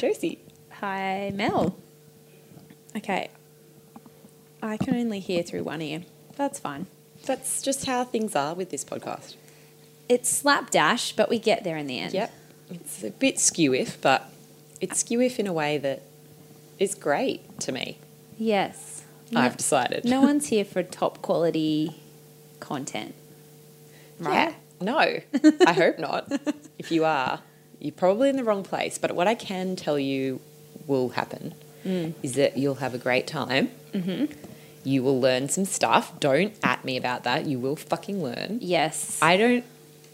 Josie. Hi, Mel. Okay. I can only hear through one ear. That's fine. That's just how things are with this podcast. It's slapdash, but we get there in the end. Yep. It's a bit skew-if, but it's uh, skew-if in a way that is great to me. Yes. I've decided. No one's here for top quality content. Right? Yeah. No, I hope not. If you are, you're probably in the wrong place. But what I can tell you will happen is that you'll have a great time. Mm-hmm. You will learn some stuff. Don't at me about that. You will fucking learn. Yes. I don't.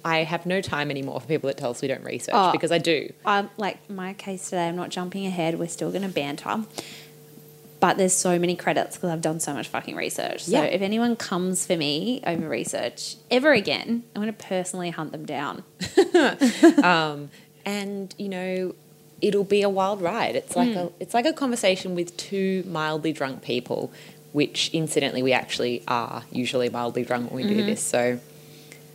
I have no time anymore for people that tell us we don't research Oh. because I do. um, like my case today, I'm not jumping ahead. We're still going to banter. But there's so many credits because I've done so much fucking research. So Yeah. if anyone comes for me over research ever again, I'm going to personally hunt them down. um, and you know it'll be a wild ride it's like a it's like a conversation with two mildly drunk people which incidentally we actually are usually mildly drunk when we do this so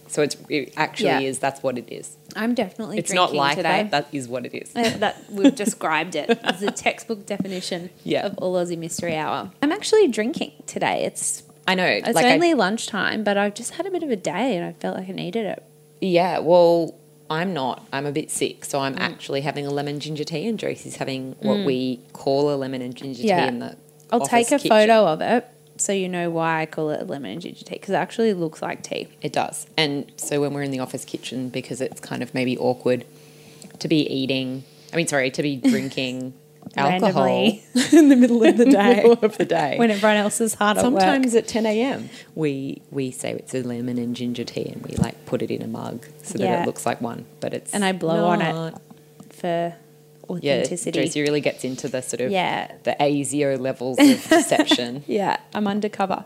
so it's it actually Yeah. is that's what it is I'm definitely it's drinking not like today. that that is what it is Uh, that we've described it as a textbook definition Yeah. of All Aussie Mystery Hour. I'm actually drinking today. It's i know it's like I- only lunchtime, but I've just had a bit of a day and I felt like I needed it. yeah well i'm not i'm a bit sick so Mm. i'm actually having a lemon ginger tea and Josie's having what we call a lemon and ginger Yeah. tea in the I'll take a kitchen. photo of it so you know why I call it a lemon and ginger tea because it actually looks like tea. It does. And so when we're in the office kitchen, because it's kind of maybe awkward to be eating, I mean, sorry, to be drinking alcohol in the middle of the day middle of the day. when everyone else is hard at work. Sometimes at 10 a.m., we, we say it's a lemon and ginger tea and we like put it in a mug so that it looks like one, but it's. And I blow on it. not. for Yeah, authenticity. Josie really gets into the sort of Yeah. the ASIO levels of deception. Yeah, I'm undercover.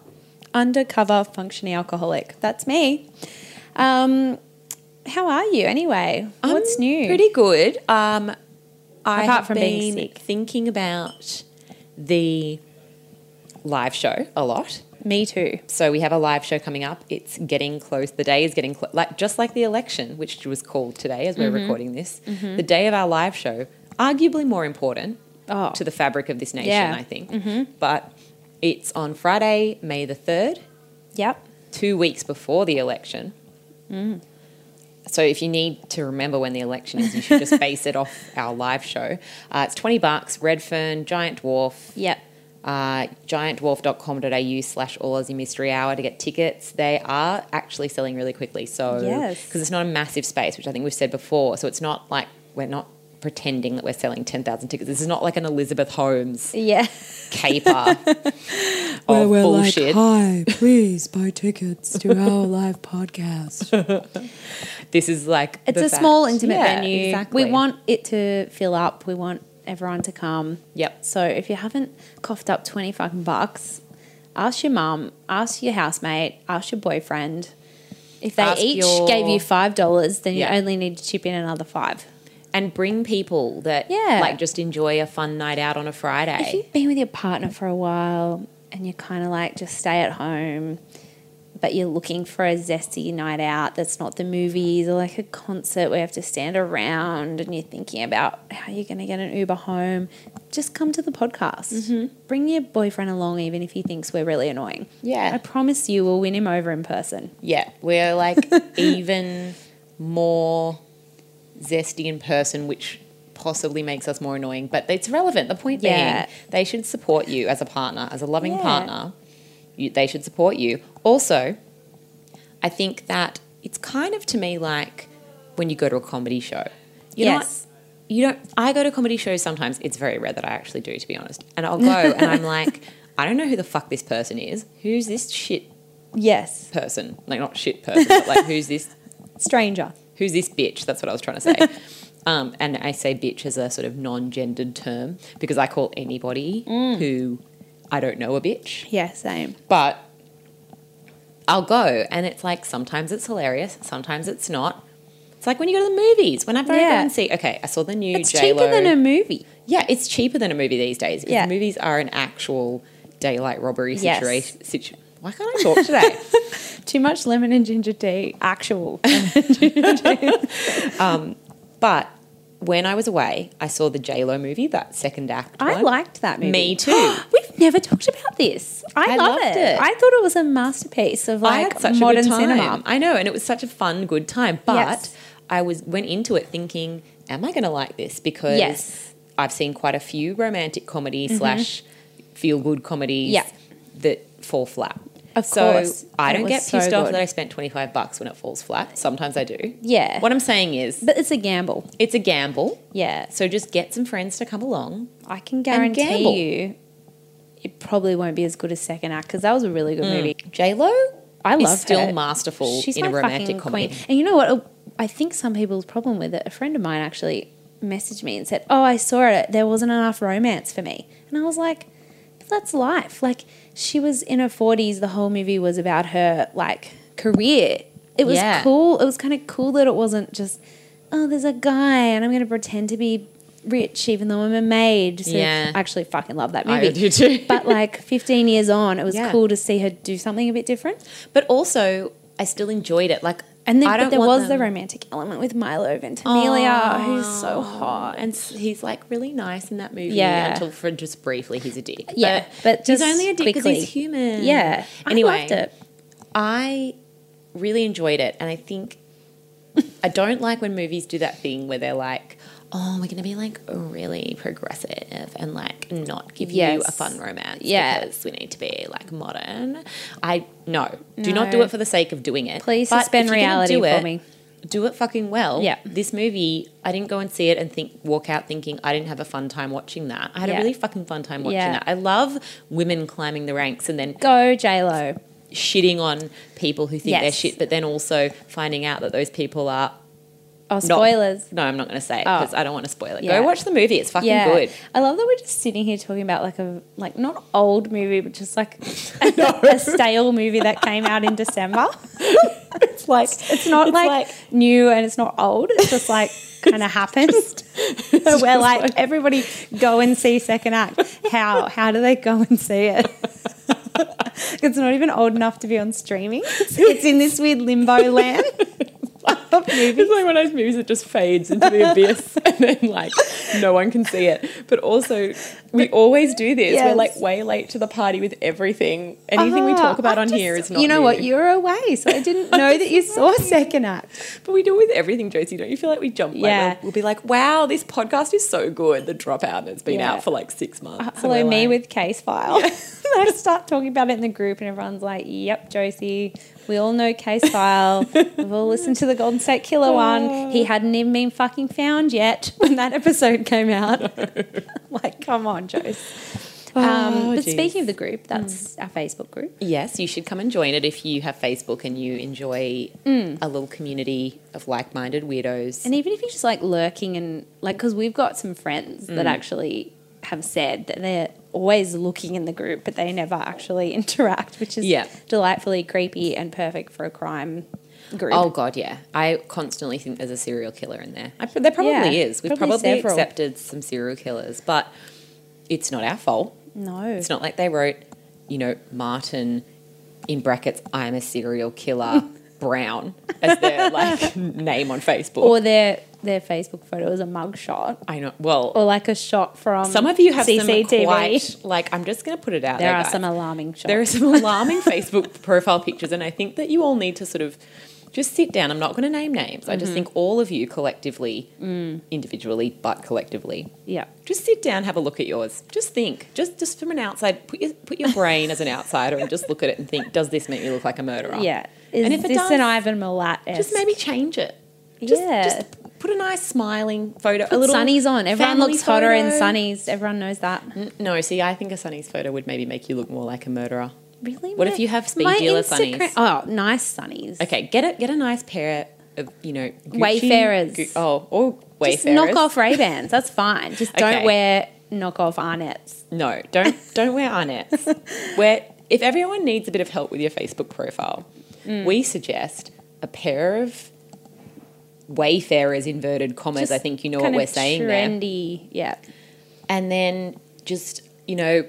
Undercover functioning alcoholic. That's me. Um, how are you anyway? What's I'm new? Pretty good. Um, I Apart from being been sick. thinking about the live show a lot. Me too. So we have a live show coming up. It's getting close. The day is getting close. Like just like the election, which was called today as we're Mm-hmm. recording this. The day of our live show, arguably more important Oh. to the fabric of this nation, Yeah. Mm-hmm. I think. But it's on Friday, May the third, Yep. two weeks before the election. Mm. So if you need to remember when the election is, you should just base it off our live show. Uh, it's 20 bucks, Redfern, Giant Dwarf, Yep. uh, giantdwarf.com.au slash all Aussie mystery hour to get tickets. They are actually selling really quickly. So, Yes. because it's not a massive space, which I think we've said before. So it's not like we're not pretending that we're selling 10,000 tickets. This is not like an Elizabeth Holmes Yeah. caper of bullshit. hi, please buy tickets to our live podcast. this is like It's a small, intimate Yeah, venue. Exactly. We want it to fill up. We want everyone to come. Yep. So if you haven't coughed up 20 fucking bucks, ask your mum, ask your housemate, ask your boyfriend. If they Ask each your- gave you $5, then Yeah. you only need to chip in another five. And bring people that Yeah. like just enjoy a fun night out on a Friday. If you've been with your partner for a while and you kind of like just stay at home, but you're looking for a zesty night out that's not the movies or like a concert where you have to stand around and you're thinking about how you're going to get an Uber home, just come to the podcast. Mm-hmm. Bring your boyfriend along, even if he thinks we're really annoying. Yeah. I promise you we'll win him over in person. Yeah, we're like even more zesty in person, which possibly makes us more annoying, but it's relevant. The point Yeah. being, they should support you as a partner, as a loving Yeah. partner. You, they should support you. Also, I think that it's kind of to me like when you go to a comedy show. You're Yes. not, you don't. I go to comedy shows sometimes. It's very rare that I actually do, to be honest. And I'll go and I'm like, I don't know who the fuck this person is. Who's this shit Yes. person? Like not shit person, but like who's this Stranger. Who's this bitch? That's what I was trying to say. um, and I say bitch as a sort of non-gendered term because I call anybody who I don't know a bitch. Yeah, same. But I'll go, and it's like sometimes it's hilarious, sometimes it's not. It's like when you go to the movies. Whenever I go Yeah. and see, okay, I saw the new It's J-Lo. cheaper than a movie. yeah, it's cheaper than a movie these days. Yeah. movies are an actual daylight robbery Yes. situation. Situ- Why can't I talk today? Too much lemon and ginger tea. Actual. but when I was away, I saw the J Lo movie, that second act. I one. liked that movie. Me too. We've never talked about this. I, I love loved it. it. I thought it was a masterpiece of like modern a good time. cinema. I know, and it was such a fun, good time. But Yes. I was went into it thinking, am I going to like this? Because Yes. Mm-hmm. I've seen quite a few romantic comedies slash feel good comedies Yeah. that fall flat. Of so course. I don't get so pissed off that I spent twenty five bucks when it falls flat. Sometimes I do. Yeah. What I'm saying is, But it's a gamble. it's a gamble. Yeah. So just get some friends to come along. I can guarantee you it probably won't be as good as second act because that was a really good mm. movie. J Lo, I is love still her. masterful She's in a romantic comedy. queen. And you know what? Oh, I think some people's problem with it. A friend of mine actually messaged me and said, "Oh, I saw it. There wasn't enough romance for me." And I was like, "That's life." Like she was in her forties. The whole movie was about her like career. It was Yeah. cool. It was kind of cool that it wasn't just, "Oh, there's a guy and I'm going to pretend to be." Rich, even though I'm a maid. So Yeah. I actually fucking love that movie. I do too. but like 15 years on, it was Yeah. cool to see her do something a bit different. But also, I still enjoyed it. Like, And then but there was them- the romantic element with Milo Ventimiglia, who's so oh. hot. and he's like really nice in that movie. Yeah. until for just briefly, he's a dick. Yeah, but he's just only a dick because he's human. Yeah. Anyway, I loved it. I really enjoyed it, and I think I don't like when movies do that thing where they're like, "Oh, we're going to be like really progressive and like not give you a fun romance Yeah. because we need to be like modern." I no, do not do it for the sake of doing it. Please But suspend if you're gonna reality for it, me. Do it fucking well. Yeah. This movie, I didn't go and see it and think walk out thinking I didn't have a fun time watching that. I had Yeah. a really fucking fun time watching Yeah. that. I love women climbing the ranks and then Go J Lo. shitting on people who think they're shit, but then also finding out that those people are. Oh, not- spoilers. no, I'm not going to say it Oh. because I don't want to spoil it. Yeah. Go watch the movie. It's fucking yeah, good. I love that we're just sitting here talking about like a like not old movie, but just like a, a stale movie that came out in December. It's like It's not It's like, like- new and it's not old. It's just like kind of happened. Where like everybody go and see second act. How how do they go and see it? it's not even old enough to be on streaming. It's in this weird limbo land of movies. It's like one of those movies that just fades into the abyss and then like no one can see it. But also we always do this. We're like way late to the party with everything. Anything we Ah, talk about I on just- here is not You know what? You're away, so I didn't know that you saw second act. But we do it with everything, Josie. Don't you feel like we jump? Yeah. we'll, we'll be like, "Wow, this podcast is so good." The dropout, and it's been Yeah. out for like six months. And Hello, me like- with case file. I start talking about it in the group, and everyone's like, "Yep, Josie, we all know case file. We've all listened to the Golden State Killer one. He hadn't even been fucking found yet when that episode came out. like, come on, Josie." Um, Oh, but geez. speaking of the group, that's our Facebook group. Yes, you should come and join it if you have Facebook and you enjoy a little community of like-minded weirdos. And even if you're just like lurking and like, because we've got some friends Mm. that actually have said that they're always looking in the group, but they never actually interact, which is Yeah. delightfully creepy and perfect for a crime group. Oh god, yeah. I constantly think there's a serial killer in there. I, there probably Yeah, is. We've probably probably, accepted some serial killers, but it's not our fault. no. It's not like they wrote, you know, Martin in brackets, I'm a serial killer, Brown as their like name on Facebook. Or their their Facebook photo is a mugshot. I know. Well, Or like a shot from some of you have CCTV. some quite like. I'm just going to put it out there there. are guys. some alarming shots. There are some alarming Facebook profile pictures, and I think that you all need to sort of just sit down. I'm not going to name names. I just Mm-hmm. think all of you collectively, Mm. individually, but collectively, yeah. just sit down, have a look at yours. Just think, just just from an outside, put your put your brain as an outsider, and just look at it and think, does this make me look like a murderer? Yeah. Is And if it this does, an Ivan Milat? Just maybe change it. Just, Yeah. just put a nice smiling photo. a Put little sunnies on. Everyone looks hotter in photo. sunnies. Everyone knows that. No, see, I think a sunnies photo would maybe make you look more like a murderer. Really? What if you have speed my dealer Instagram- sunnies? Oh, nice sunnies. Okay, get a get a nice pair of you know Gucci, Wayfarers. Gu- oh, or Just wayfarers. knock off Ray Bans. That's fine. Just don't Okay. wear knock off Arnett's. No, don't don't wear Arnett's. Wear if everyone needs a bit of help with your Facebook profile, Mm. we suggest a pair of wayfarers inverted commas. Just I think you know what kind we're saying there. trendy. Yeah. and then just you know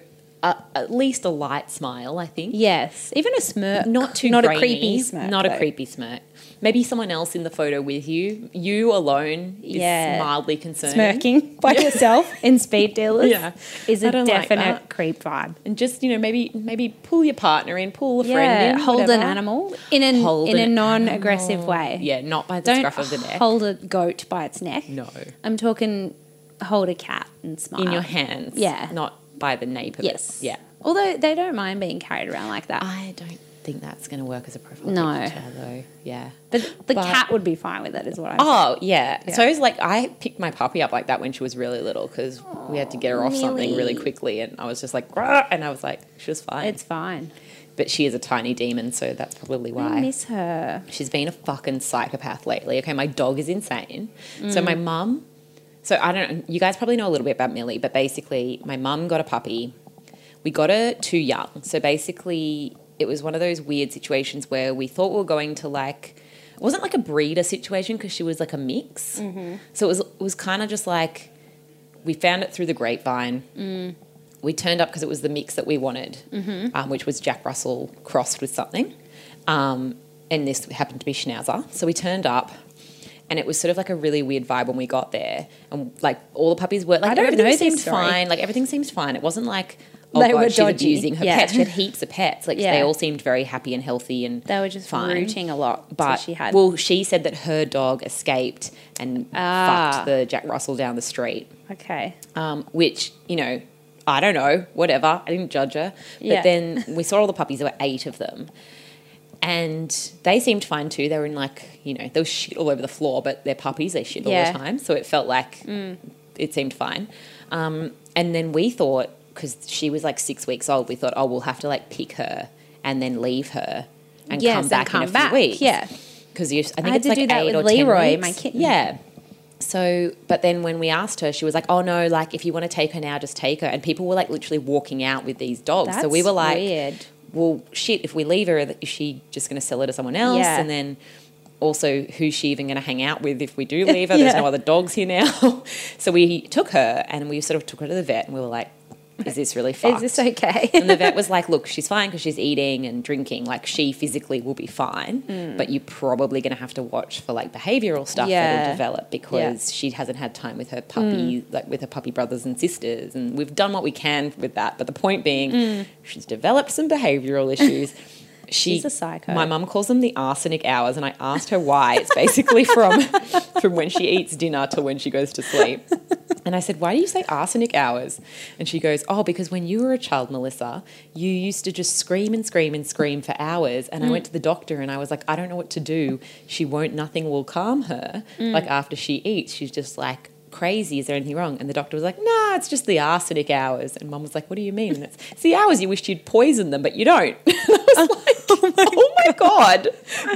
a, at least a light smile. I think. Yes, even a smirk. Not too not grainy, a creepy smirk. Not a creepy smirk. Maybe someone else in the photo with you. You alone is Yeah. mildly concerned. Smirking by yourself in speed dealers Yeah. is a don't like definite creep vibe. And just you know maybe maybe pull your partner in, pull a Yeah, friend in, hold an animal in an Hold in a non-aggressive animal. way. Yeah, not by the Don't scruff of the neck. hold a goat by its neck. No, I'm talking hold a cat and smile in your hands. Yeah. not by the nape of Yes. it. Yeah. Although they don't mind being carried around like that. I don't think that's going to work as a profile No. picture though. Yeah. but the but- cat would be fine with it, is what I'm Oh yeah. Yeah. So it was like I picked my puppy up like that when she was really little because we had to get her off something really quickly, and I was just like, "Grr," and I was like, she was fine. It's fine. but she is a tiny demon, so that's probably why. I miss her. She's been a fucking psychopath lately. Okay, my dog is insane. So Mm. my mum, so I don't know, you guys probably know a little bit about Millie, but basically my mum got a puppy. We got her too young. So basically it was one of those weird situations where we thought we were going to like, it wasn't like a breeder situation because she was like a mix. Mm-hmm. So it was, it was kind of just like, we found it through the grapevine. Mm. We turned up because it was the mix that we wanted, Mm-hmm. um, which was Jack Russell crossed with something. Um, and this happened to be Schnauzer. So we turned up, and it was sort of like a really weird vibe when we got there. And like all the puppies were like, I don't everything know seemed fine. Like everything seems fine. It wasn't like, oh They god, were she's dodgy. abusing her Yeah. pets. She had heaps of pets. Like Yeah. they all seemed very happy and healthy and They were just fine. rooting a lot. But she had well, she said that her dog escaped and Ah. fucked the Jack Russell down the street okay. um, which you know I don't know, whatever. I didn't judge her, but Yeah. then we saw all the puppies. There were eight of them, and they seemed fine too. They were in like you know there was shit all over the floor, but they're puppies. They shit all Yeah. Mm. the time, so it felt like it seemed fine. Um, and then we thought because she was like six weeks old, we thought, oh, we'll have to like pick her and then leave her and Yes, come and back come in a back. few weeks. Yeah. because I think I it's like do that eight with or 10 Leroy, weeks. my kitten. Yeah. So, but then when we asked her, she was like, "Oh no, like if you want to take her now, just take her." And people were like literally walking out with these dogs. so we were like, weird. "Well, shit, if we leave her, is she just going to sell her to someone else?" Yeah. And then also, who's she even going to hang out with if we do leave her? There's no other dogs here now. so we took her and we sort of took her to the vet, and we were like, "Is this really fucked?" Is this okay? and the vet was like, "Look, she's fine because she's eating and drinking. Like she physically will be fine, but you're probably going to have to watch for like behavioral stuff Mm. Yeah. that'll develop because she hasn't had time with her puppy, Mm. like with her puppy brothers and sisters, and we've done what we can with that. But the point being, Mm. she's developed some behavioral issues." She, She's a psycho. My mum calls them the arsenic hours, and I asked her why. It's basically from from when she eats dinner to when she goes to sleep. And I said, Why do you say arsenic hours? And she goes, Oh, because when you were a child, Melissa, you used to just scream and scream and scream for hours. And I mm. went to the doctor and I was like, I don't know what to do. She won't, nothing will calm her. Mm. Like after she eats, she's just like, Crazy, is there anything wrong? And the doctor was like, Nah, it's just the arsenic hours. And mum was like, What do you mean? And it's, it's the hours you wished you'd poison them, but you don't. And I was like, Oh my, God,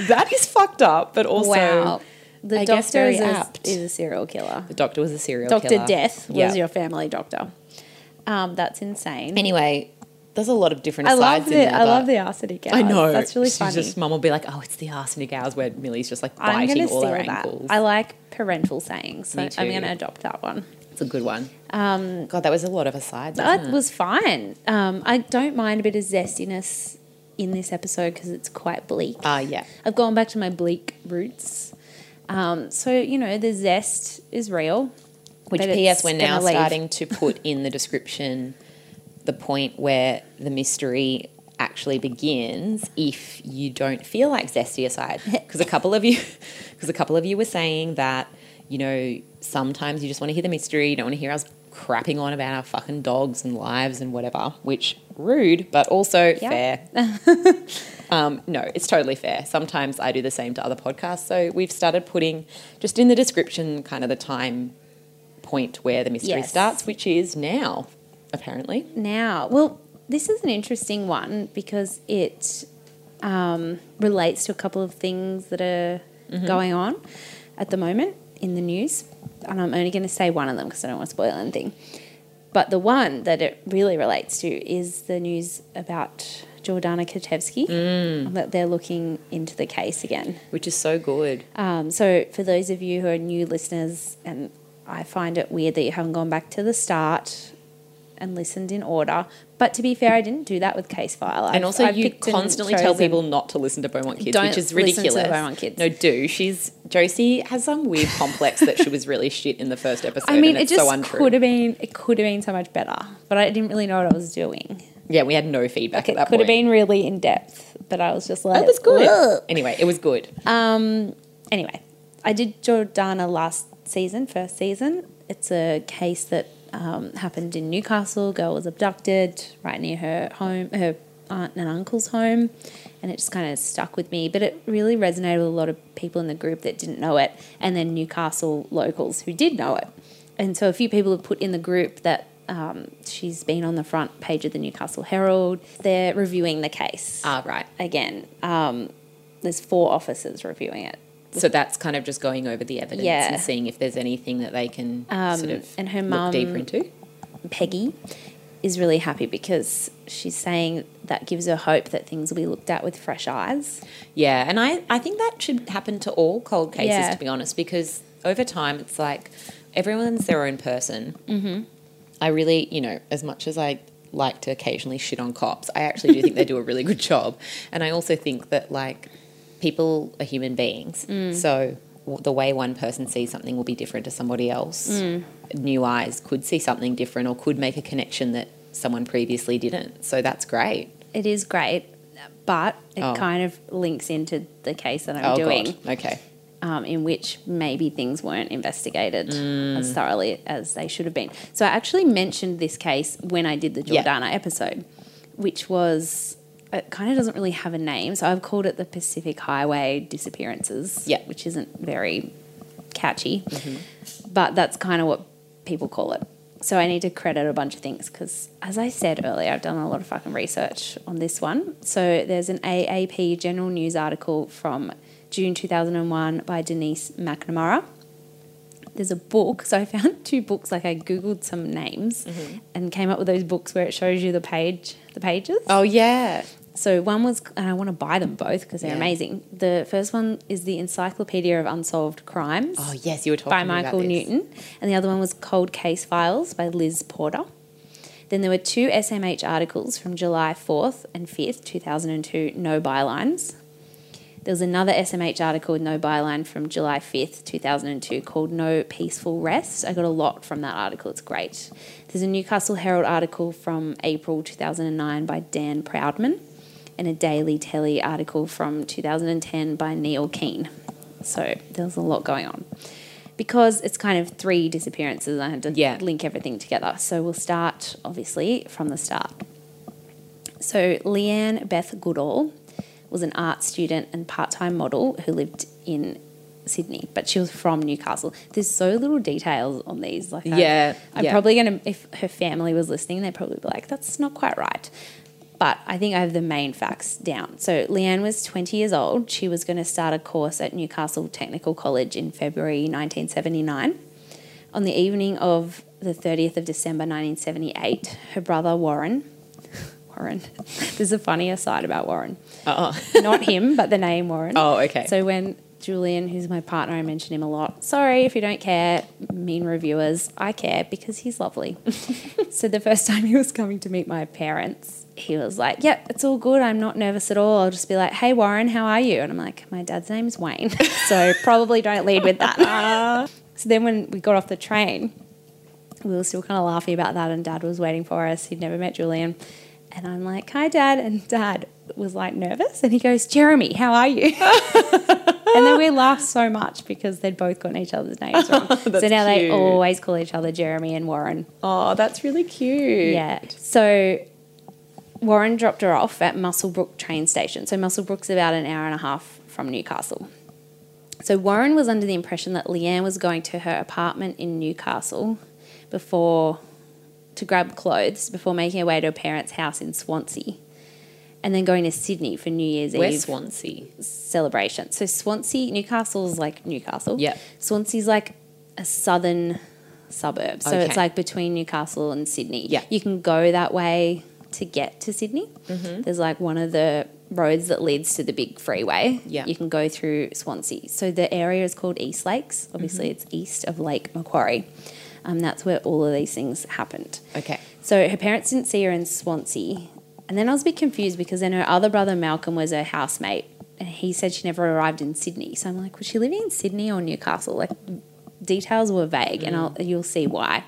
that is fucked up. But also, wow. The I doctor is, a, apt. is a serial killer. the doctor was a serial Doctor killer. Death was Yeah. your family doctor. Um, that's insane. Anyway, there's a lot of different I asides love in the there, I love the arsenic hours. I know. That's really She's funny. Just mum will be like, "Oh, it's the arsenic hours," where Millie's just like biting all steal her that. ankles. I like parental sayings, so I'm going to adopt that one. it's a good one. Um, God, that was a lot of asides. That it? was fine. Um, I don't mind a bit of zestiness in this episode because it's quite bleak. Ah, yeah. I've gone back to my bleak roots. Um, so, you know, the zest is real. Which P.S. We're now starting to put in the description the point where the mystery actually begins if you don't feel like zesty aside because a couple of you because a couple of you were saying that you know sometimes you just want to hear the mystery you don't want to hear us crapping on about our fucking dogs and lives and whatever which rude but also Yeah. fair um, no it's totally fair sometimes i do the same to other podcasts so we've started putting just in the description kind of the time point where the mystery Yes. starts which is now apparently Now, well, this is an interesting one because it um, relates to a couple of things that are Mm-hmm. going on at the moment in the news. And I'm only going to say one of them because I don't want to spoil anything. But the one that it really relates to is the news about Jordana Katevsky, Mm. that they're looking into the case again. which is so good Um, so, for those of you who are new listeners, and I find it weird that you haven't gone back to the start and listened in order. But to be fair, I didn't do that with Case File. And I've- also, I've you constantly tell people not to listen to Beaumont Kids, which is listen to ridiculous. Beaumont Kids. No, do. She's Josie has some weird complex that she was really shit in the first episode. I mean, and it just so could have been. It could have been so much better, but I didn't really know what I was doing. Yeah, we had no feedback Like at it that could have been really in depth, but I was just like, It was good. "Ugh." Anyway, it was good. Um. Anyway, I did Jordana last season, first season. It's a case that um, happened in Newcastle. Girl was abducted right near her home, her aunt and uncle's home, and it just kind of stuck with me. But it really resonated with a lot of people in the group that didn't know it, and then Newcastle locals who did know it. And so a few people have put in the group that. Um, she's been on the front page of the Newcastle Herald. They're reviewing the case Ah, right. again. Um, there's four officers reviewing it. So that's kind of just going over the evidence Yeah. and seeing if there's anything that they can Um, sort of and her look mum- deeper into. Peggy is really happy because she's saying that gives her hope that things will be looked at with fresh eyes. Yeah, and I, I think that should happen to all cold cases, Yeah. to be honest, because over time it's like everyone's their own person. Mm-hmm. I really, you know, as much as I like to occasionally shit on cops, I actually do think they do a really good job. And I also think that, like, people are human beings. Mm. So the way one person sees something will be different to somebody else. Mm. New eyes could see something different or could make a connection that someone previously didn't. So that's great. It is great, but it Oh. kind of links into the case that I'm oh, doing, God. Okay. um, in which maybe things weren't investigated mm. as thoroughly as they should have been. So I actually mentioned this case when I did the Yeah. Jordana episode, which was. It kind of doesn't really have a name, so I've called it the Pacific Highway disappearances. Yeah. which isn't very catchy, mm-hmm. but that's kind of what people call it. So I need to credit a bunch of things because, as I said earlier, I've done a lot of fucking research on this one. So there's an AAP general news article from June 2001 by Denise McNamara. There's a book. So I found two books. Like I googled some names mm-hmm. and came up with those books where it shows you the page, the pages. Oh, yeah. So one was, and I want to buy them both because they're Yeah. amazing. The first one is the Encyclopedia of Unsolved Crimes Oh, yes, you were talking by about Michael. Newton, and the other one was Cold Case Files by Liz Porter. Then there were two SMH articles from July 4th and 5th, 2002, no bylines. There was another SMH article with no byline from July 5th, 2002, called No Peaceful Rest. I got a lot from that article, it's great. There's a Newcastle Herald article from April 2009 by Dan Proudman, and a Daily Telly article from 2010 by Neil Keane. So there's a lot going on. Because it's kind of three disappearances, I had to Yeah. link everything together. So we'll start, obviously, from the start. So Leanne Beth Goodall was an art student and part-time model who lived in Sydney, but she was from Newcastle. There's so little details on these. Like, I- Yeah, I'm yeah. probably gonna. If her family was listening, they'd probably be like, "That's not quite right." But I think I have the main facts down. So Leanne was 20 years old. She was going to start a course at Newcastle Technical College in February 1979. On the evening of the 30th of December 1978, her brother Warren, Warren, there's a funny aside about Warren. Oh, Not him, but the name Warren. oh okay. So when Julian, who's my partner, I mention him a lot. Sorry if you don't care, mean reviewers. I care because he's lovely. so the first time he was coming to meet my parents, he was like, "Yep, it's all good. I'm not nervous at all." I'll just be like, "Hey Warren, how are you?" And I'm like, "My dad's name's Wayne." so probably don't lead with that. so then when we got off the train, we were still kind of laughing about that, and Dad was waiting for us. He'd never met Julian. And I'm like, hi, Dad. And Dad was like nervous. And he goes, Jeremy, how are you? and then we laughed so much because they'd both gotten each other's names wrong. so now they always call each other Jeremy and Warren. oh, that's really cute. Yeah. So Warren dropped her off at Muswellbrook train station. So Muswellbrook's about an hour and a half from Newcastle. So Warren was under the impression that Leanne was going to her apartment in Newcastle before to grab clothes before making her way to her parents' house in Swansea. And then going to Sydney for New Year's Where's Eve Swansea? celebration. So Swansea, Newcastle's like Newcastle. Yep. Swansea's like a southern suburb. So it's like between Newcastle and Sydney. Yeah. You can go that way to get to Sydney. Mm-hmm. There's like one of the roads that leads to the big freeway. Yeah. You can go through Swansea. So the area is called East Lakes. Obviously, Mm-hmm. it's east of Lake Macquarie. Um, that's where all of these things happened. Okay. So her parents didn't see her in Swansea. And then I was a bit confused because then her other brother Malcolm was her housemate and he said she never arrived in Sydney. So I'm like, was she living in Sydney or Newcastle? Like details were vague and I'll, you'll see why.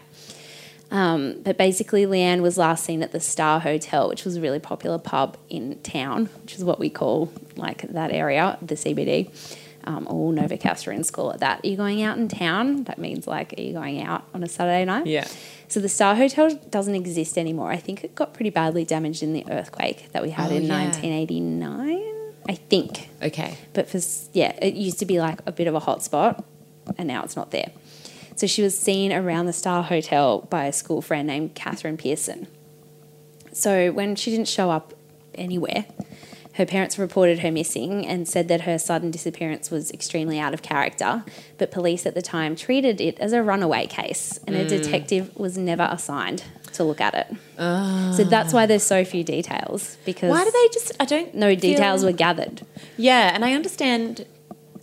Um, but basically, Leanne was last seen at the Star Hotel, which was a really popular pub in town, which is what we call like that area, the CBD. Um, or in school at that. Are you going out in town? That means like, are you going out on a Saturday night? Yeah. So the Star Hotel doesn't exist anymore. I think it got pretty badly damaged in the earthquake that we had Oh, in yeah. 1989. I think. Okay. But for yeah, it used to be like a bit of a hot spot, and now it's not there. So she was seen around the Star Hotel by a school friend named Catherine Pearson. So when she didn't show up anywhere, her parents reported her missing and said that her sudden disappearance was extremely out of character. But police at the time treated it as a runaway case, and a mm. detective was never assigned to look at it. So ah. that's why there's so few details because Why do they just? I don't. no details were gathered. Yeah, and I understand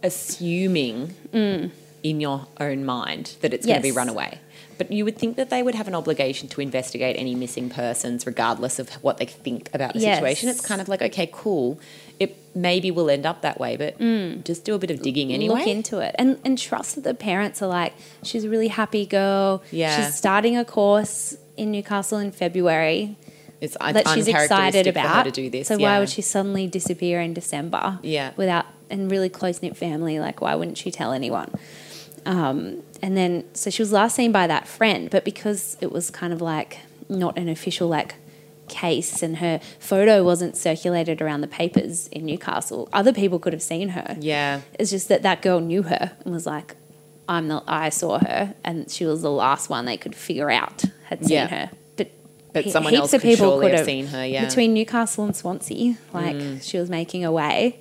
assuming mm. in your own mind that it's going to be runaway. But you would think that they would have an obligation to investigate any missing persons, regardless of what they think about the Yes. situation. It's kind of like, okay, cool. It maybe will end up that way, but just do a bit of digging anyway. Look into it and and trust that the parents are like, she's a really happy girl. Yeah. she's starting a course in Newcastle in February it's un- that she's excited about. to do this. So yeah. why would she suddenly disappear in December? Yeah. without and really close knit family. Like, why wouldn't she tell anyone? Um, and then, so she was last seen by that friend, but because it was kind of like not an official like case, and her photo wasn't circulated around the papers in Newcastle, other people could have seen her. Yeah. It's just that that girl knew her and was like, I'm the I saw her, and she was the last one they could figure out had seen Yeah. her. But But he- someone heaps else of could people could have have seen her, yeah. Mm. Between Newcastle and Swansea, like she was making her way.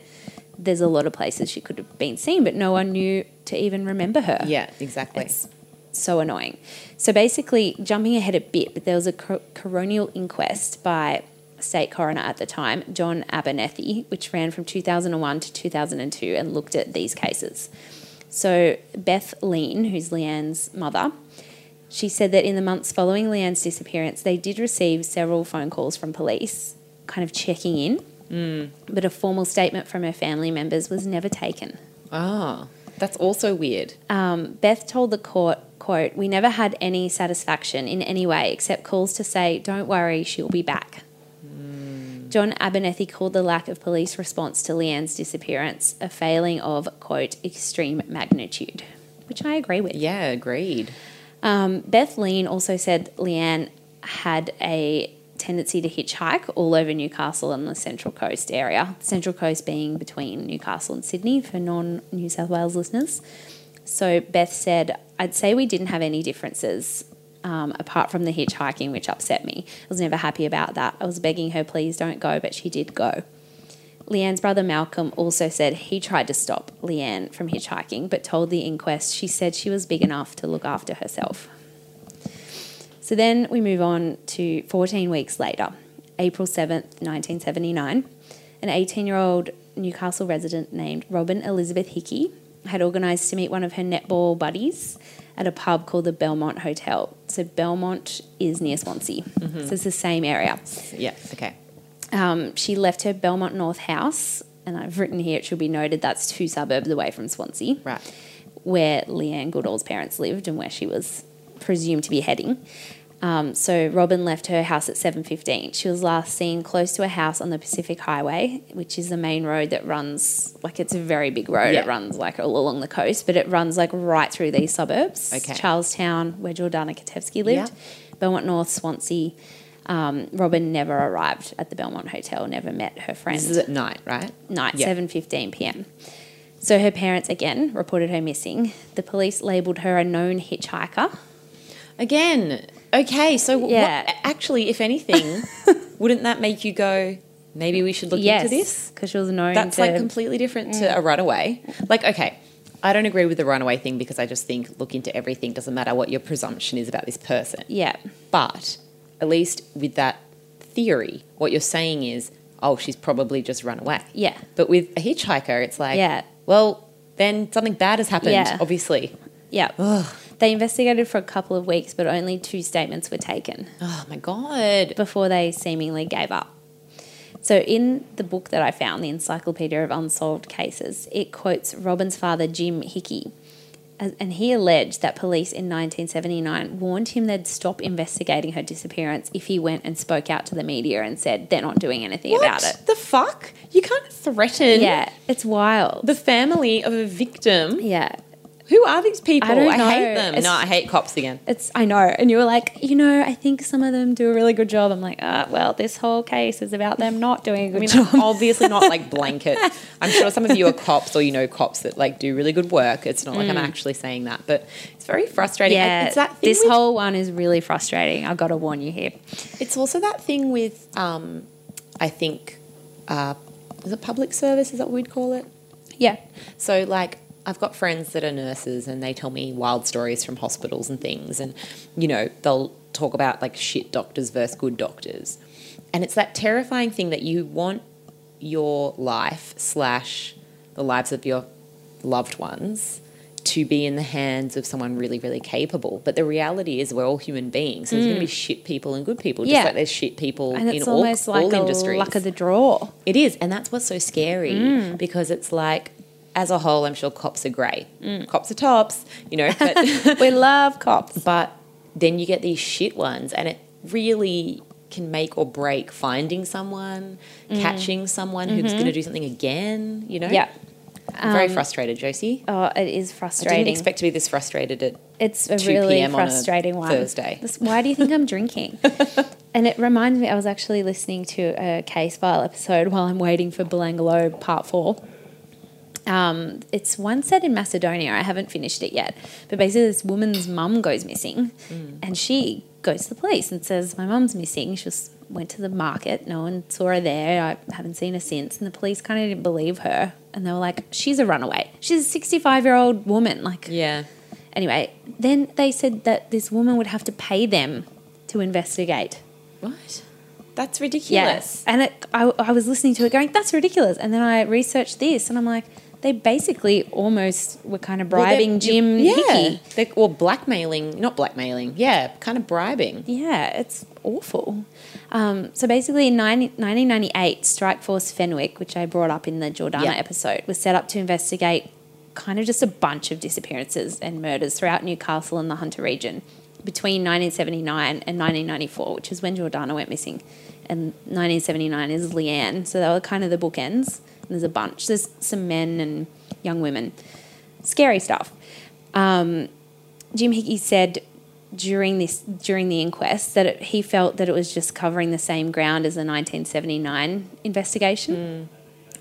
There's a lot of places she could have been seen, but no one knew to even remember her. Yeah, exactly. It's so annoying. So basically, jumping ahead a bit, but there was a cor- coronial inquest by state coroner at the time, John Abernethy, which ran from 2001 to 2002 and looked at these cases. So Beth Lean, who's Leanne's mother, she said that in the months following Leanne's disappearance, they did receive several phone calls from police, kind of checking in, but a formal statement from her family members was never taken. oh, that's also weird. Um, Beth told the court, quote, we never had any satisfaction in any way except calls to say, don't worry, she'll be back. John Abernethy called the lack of police response to Leanne's disappearance a failing of, quote, extreme magnitude, which I agree with. Yeah, agreed. Um, Beth Lean also said Leanne had a tendency to hitchhike all over Newcastle and the Central Coast area. Central Coast being between Newcastle and Sydney for non New South Wales listeners. So Beth said, I'd say we didn't have any differences um, apart from the hitchhiking, which upset me. I was never happy about that. I was begging her, please don't go, but she did go. Leanne's brother Malcolm also said he tried to stop Leanne from hitchhiking, but told the inquest she said she was big enough to look after herself. So then we move on to 14 weeks later, April 7th, 1979. An 18 year old Newcastle resident named Robyn Elizabeth Hickie had organised to meet one of her netball buddies at a pub called the Belmont Hotel. So Belmont is near Swansea, so it's the same area. Yeah, okay. Um, she left her Belmont North house, and I've written here it should be noted that's two suburbs away from Swansea, Right. where Leanne Goodall's parents lived and where she was presumed to be heading. Um, so Robyn left her house at 7.15. She was last seen close to a house on the Pacific Highway, which is the main road that runs, like it's a very big road. Yeah. It runs like all along the coast, but it runs like right through these suburbs. Okay. Charlestown, where Jordana Katevsky lived, Yeah. Belmont North, Swansea. Um, Robyn never arrived at the Belmont Hotel, never met her friends. This is at night, right? night, Yeah. 7:15 p.m. So her parents again reported her missing. The police labeled her a known hitchhiker. Again, okay, so what- actually, if anything, wouldn't that make you go, maybe we should look yes, into this? because she was known That's to. like completely different to mm. a runaway. Like, okay, I don't agree with the runaway thing because I just think look into everything, doesn't matter what your presumption is about this person. yeah, But at least with that theory, what you're saying is, oh, she's probably just run away. yeah, But with a hitchhiker, it's like, Yeah. well, then something bad has happened, Yeah. obviously. yeah. Ugh. They investigated for a couple of weeks, but only two statements were taken Oh my god. before they seemingly gave up. So, in the book that I found, the Encyclopedia of Unsolved Cases, it quotes Robyn's father, Jim Hickie, and he alleged that police in 1979 warned him they'd stop investigating her disappearance if he went and spoke out to the media and said they're not doing anything about it. The fuck? You can't threaten Yeah, it's wild. the family of a victim. yeah, Who are these people? I don't know. hate them. It's- no, I hate cops again. It's I know, and you were like, you know, I think some of them do a really good job. I'm like, ah, well, this whole case is about them not doing a good I mean, job. obviously not like blanket. I'm sure some of you are cops or you know cops that like do really good work. It's not like I'm actually saying that, but it's very frustrating. Mm. Yeah, it's that this with- whole one is really frustrating. I've got to warn you here. It's also that thing with, um, I think, uh, is it public service? Is that what we'd call it? Yeah, So, like, I've got friends that are nurses and they tell me wild stories from hospitals and things. And, you know, they'll talk about like shit doctors versus good doctors. And it's that terrifying thing that you want your life slash the lives of your loved ones to be in the hands of someone really, really capable. But the reality is we're all human beings. So there's going to be shit people and good people, just Mm. Yeah. like there's shit people and in all, like all industries. luck of the draw. It is, and that's what's so scary Mm. because it's like, as a whole, I'm sure cops are great. Mm. Cops are tops, you know, but, we love cops. but then you get these shit ones, and it really can make or break finding someone, catching someone who's going to do something again, you know? Mm. Yeah. I'm very Um, frustrated, Josie. Oh, it is I frustrating. didn't expect to be this frustrated at it's a 2 really p.m. on a frustrating one. Thursday. This- why do you think I'm drinking? and it reminds me, I was actually listening to a case file episode while I'm waiting for Belanglo Part Four. Um, it's one set in Macedonia. I haven't finished it yet, but basically, this woman's mum goes missing, and she goes to the police and says, "My mum's missing. She just went to the market. No one saw her there. I haven't seen her since." And the police kind of didn't believe her, and they were like, "She's a runaway. She's a 65 year old woman. Like, yeah. Anyway, then they said that this woman would have to pay them to investigate. What? That's ridiculous. Yes. And it, I, I was listening to it going, that's ridiculous. And then I researched this and I'm like, they basically almost were kind of Well, bribing Jim yeah, Hickie. They're, or blackmailing, not blackmailing, yeah, kind of bribing. Yeah, it's awful. Um, so basically, in 90, 1998, Strike Force Fenwick, which I brought up in the Jordana Yeah. episode, was set up to investigate kind of just a bunch of disappearances and murders throughout Newcastle and the Hunter region between 1979 and 1994, which is when Jordana went missing. And 1979 is Leanne. So they were kind of the bookends. There's a bunch. There's some men and young women. Scary stuff. Um, Jim Hickie said during this during the inquest that it, he felt that it was just covering the same ground as the 1979 investigation.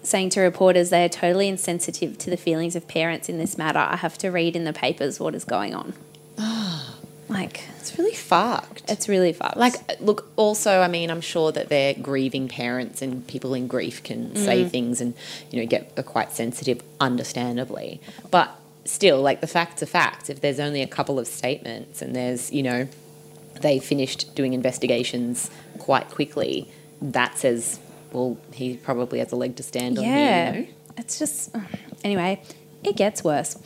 Saying to reporters they are totally insensitive to the feelings of parents in this matter. I have to read in the papers what is going on. like It's really fucked. it's really fucked. Like, look, also, I mean, I'm sure that they're grieving parents and people in grief can say mm. things and, you know, get quite sensitive, understandably. But still, like, the facts are facts. If there's only a couple of statements and there's, you know, they finished doing investigations quite quickly, that says, well, he probably has a leg to stand on yeah, you know? it's just anyway. It gets worse.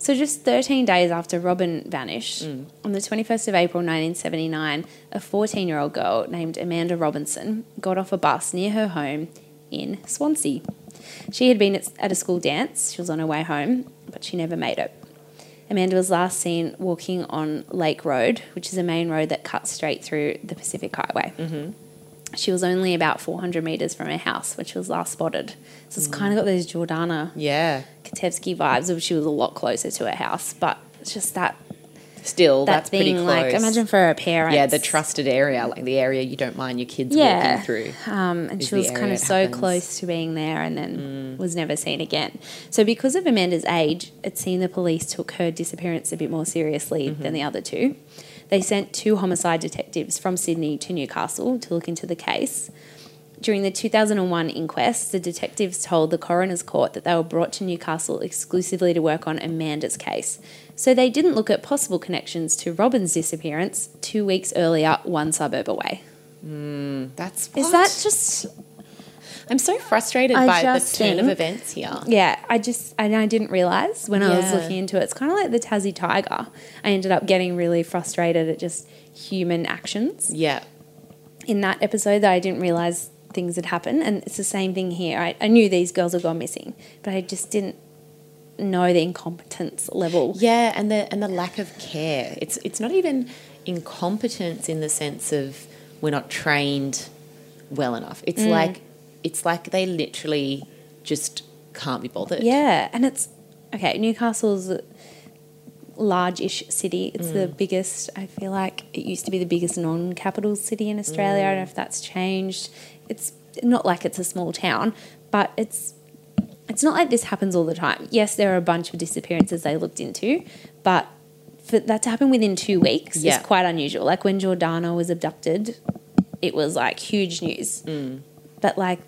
So, just 13 days after Robyn vanished, mm. on the 21st of April 1979, a 14 year old girl named Amanda Robinson got off a bus near her home in Swansea. She had been at at a school dance, she was on her way home, but she never made it. Amanda was last seen walking on Lake Road, which is a main road that cuts straight through the Pacific Highway. Mm-hmm. She was only about 400 metres from her house when she was last spotted. So it's kind of got those Jordana Yeah. Katevsky vibes of she was a lot closer to her house, but it's just that Still, that that's pretty close. like imagine for her parents. yeah, the trusted area, like the area you don't mind your kids yeah. walking through. Um, and she was kind of so happens. Mm. close to being there and then was never seen again. So, because of Amanda's age, it seemed the police took her disappearance a bit more seriously Mm-hmm. than the other two. They sent two homicide detectives from Sydney to Newcastle to look into the case. During the 2001 inquest, the detectives told the coroner's court that they were brought to Newcastle exclusively to work on Amanda's case. So they didn't look at possible connections to Robyn's disappearance two weeks earlier, one suburb away. Hmm, that's Is that just I'm so frustrated I by the turn of events here. Yeah, I just and I didn't realize when I was looking into it. It's kind of like the Tassie tiger. I ended up getting really frustrated at just human actions Yeah. in that episode that I didn't realize things had happened. And it's the same thing here. I, I knew these girls had gone missing, but I just didn't know the incompetence level. Yeah, and the and the lack of care. It's it's not even incompetence in the sense of we're not trained well enough. It's Mm. like it's like they literally just can't be bothered. Yeah, and it's okay. Newcastle's a large-ish city. It's the Mm. biggest. I feel like it used to be the biggest non-capital city in Australia. I don't know if that's changed. It's not like it's a small town, but it's it's not like this happens all the time. Yes, there are a bunch of disappearances they looked into, but for that to happen within two weeks Yeah. is quite unusual. Like when Jordana was abducted, it was like huge news. Mm. But like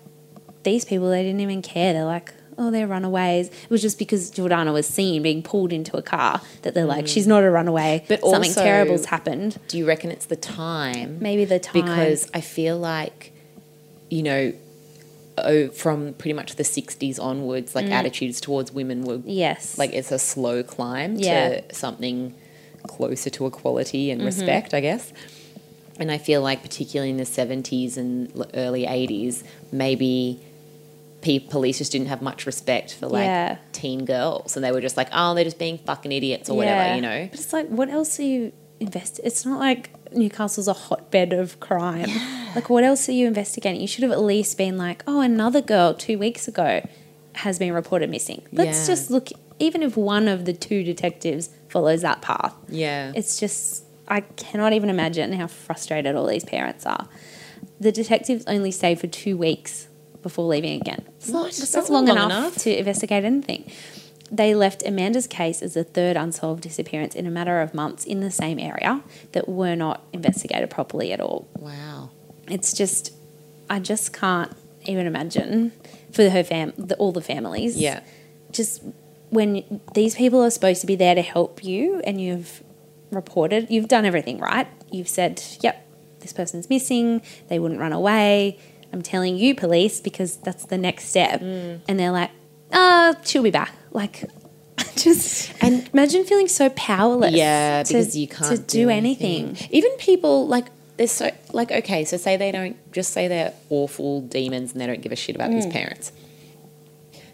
these people, they didn't even care. They're like, oh, they're runaways. It was just because Jordana was seen being pulled into a car that they're like, she's not a runaway. Mm. But something also- terrible's happened. Do you reckon it's the time? Maybe the time because I feel like, you know, oh, from pretty much the 60s onwards, like attitudes towards women were yes, like it's a slow climb Yeah. to something closer to equality and respect, I guess. And I feel like, particularly in the 70s and early 80s, maybe police just didn't have much respect for like Yeah. teen girls. And they were just like, oh, they're just being fucking idiots or whatever, Yeah. you know? But it's like, what else are you invest? It's not like Newcastle's a hotbed of crime. Like, what else are you investigating? You should have at least been like, oh, another girl two weeks ago has been reported missing. Let's Yeah. just look. Even if one of the two detectives follows that path, Yeah. it's just I cannot even imagine how frustrated all these parents are. The detectives only stayed for two weeks before leaving again. It's not, What? it's That's not long, not enough, enough. to investigate anything. They left Amanda's case as the third unsolved disappearance in a matter of months in the same area that were not investigated properly at all. wow. It's just, I just can't even imagine for her fam, the, all the families Yeah. just when these people are supposed to be there to help you and you've reported, you've done everything right. You've said, yep, this person's missing, they wouldn't run away. I'm telling you, police, because that's the next step. Mm. And they're like, oh, she'll be back. Like, just And- imagine feeling so powerless. Yeah, to- because you can't to do, anything. Even people like they're so like okay, so say they don't just say they're awful demons and they don't give a shit about Mm. these parents.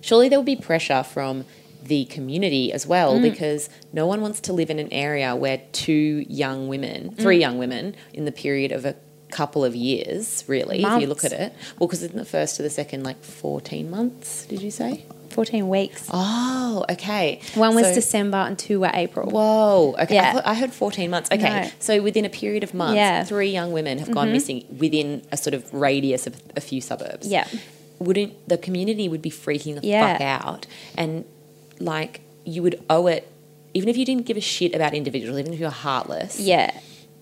Surely there will be pressure from the community as well Mm. because no one wants to live in an area where two young women, three Mm. young women in the period of a couple of years, really, if you look at it. Well, because in the first to the second, like 14 months, did you say? 14 weeks. Oh, okay. One was So- December and two were April. Whoa. Okay. I, Yeah. thought, I heard 14 months. Okay. No. So within a period of months, Yeah. Mm-hmm. three young women have gone missing within a sort of radius of a few suburbs. Yeah. Wouldn't the community would be freaking the Yeah. fuck out and like you would owe it even if you didn't give a shit about individuals, even if you're heartless. Yeah.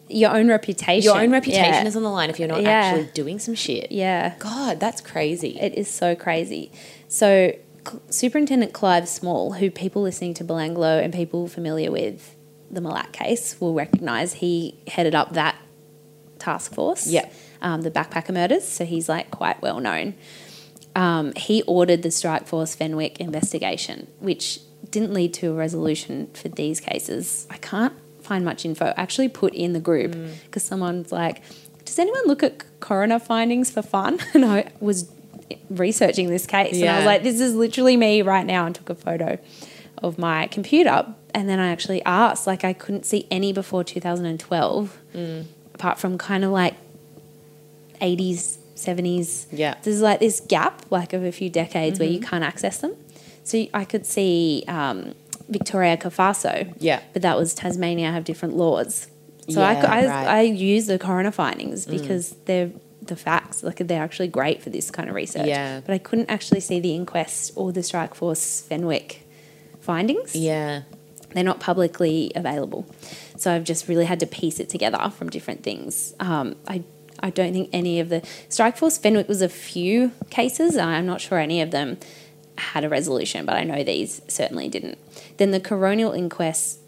Your own reputation. Your own reputation Yeah. is on the line if you're not Yeah. actually doing some shit. Yeah. God, that's crazy. It is so crazy. So, C- Superintendent Clive Small, who people listening to Belanglo and people familiar with the Milat case will recognise, he headed up that task force. Yeah. Um, the backpacker murders. So he's like quite well known. Um, he ordered the Strike Force Fenwick investigation, which didn't lead to a resolution for these cases. I can't find much info. Actually put in the group mm. because someone's like, "Does anyone look at coroner findings for fun?" And I was researching this case, and I was like, "This is literally me right now," and took a photo of my computer. And then I actually asked, like, I couldn't see any before 2012, mm. apart from kind of like 80s, 70s. Yeah. There's like this gap, like of a few decades where you mm-hmm. can't access them. So I could see um, Victoria Cafasso. Yeah. But that was Tasmania have different laws. So I, Yeah, I, right. I use the coroner findings because they're the facts. Like they're actually great for this kind of research. Yeah. But I couldn't actually see the inquest or the Strike Force Fenwick findings yeah. they're not publicly available. So I've just really had to piece it together from different things. Um, I I don't think any of the Strike Force Fenwick was a few cases. I'm not sure any of them had a resolution, but I know these certainly didn't. Then the coronial inquest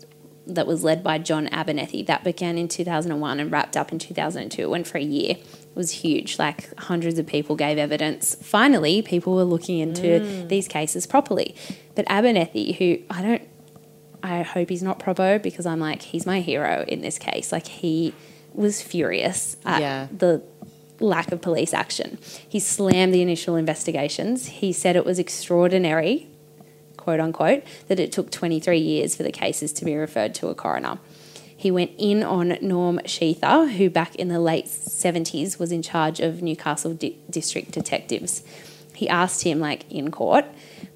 that was led by John Abernethy that began in 2001 and wrapped up in 2002. It went for a year. It was huge. Like hundreds of people gave evidence. Finally, people were looking into mm. these cases properly. But Abernethy, who I don't, I hope he's not probo because I'm like, he's my hero in this case. Like he was furious at Yeah. the lack of police action. He slammed the initial investigations. He said it was extraordinary, quote unquote, that it took 23 years for the cases to be referred to a coroner. He went in on Norm Sheether, who back in the late 70s was in charge of Newcastle di- district detectives. He asked him, like in court,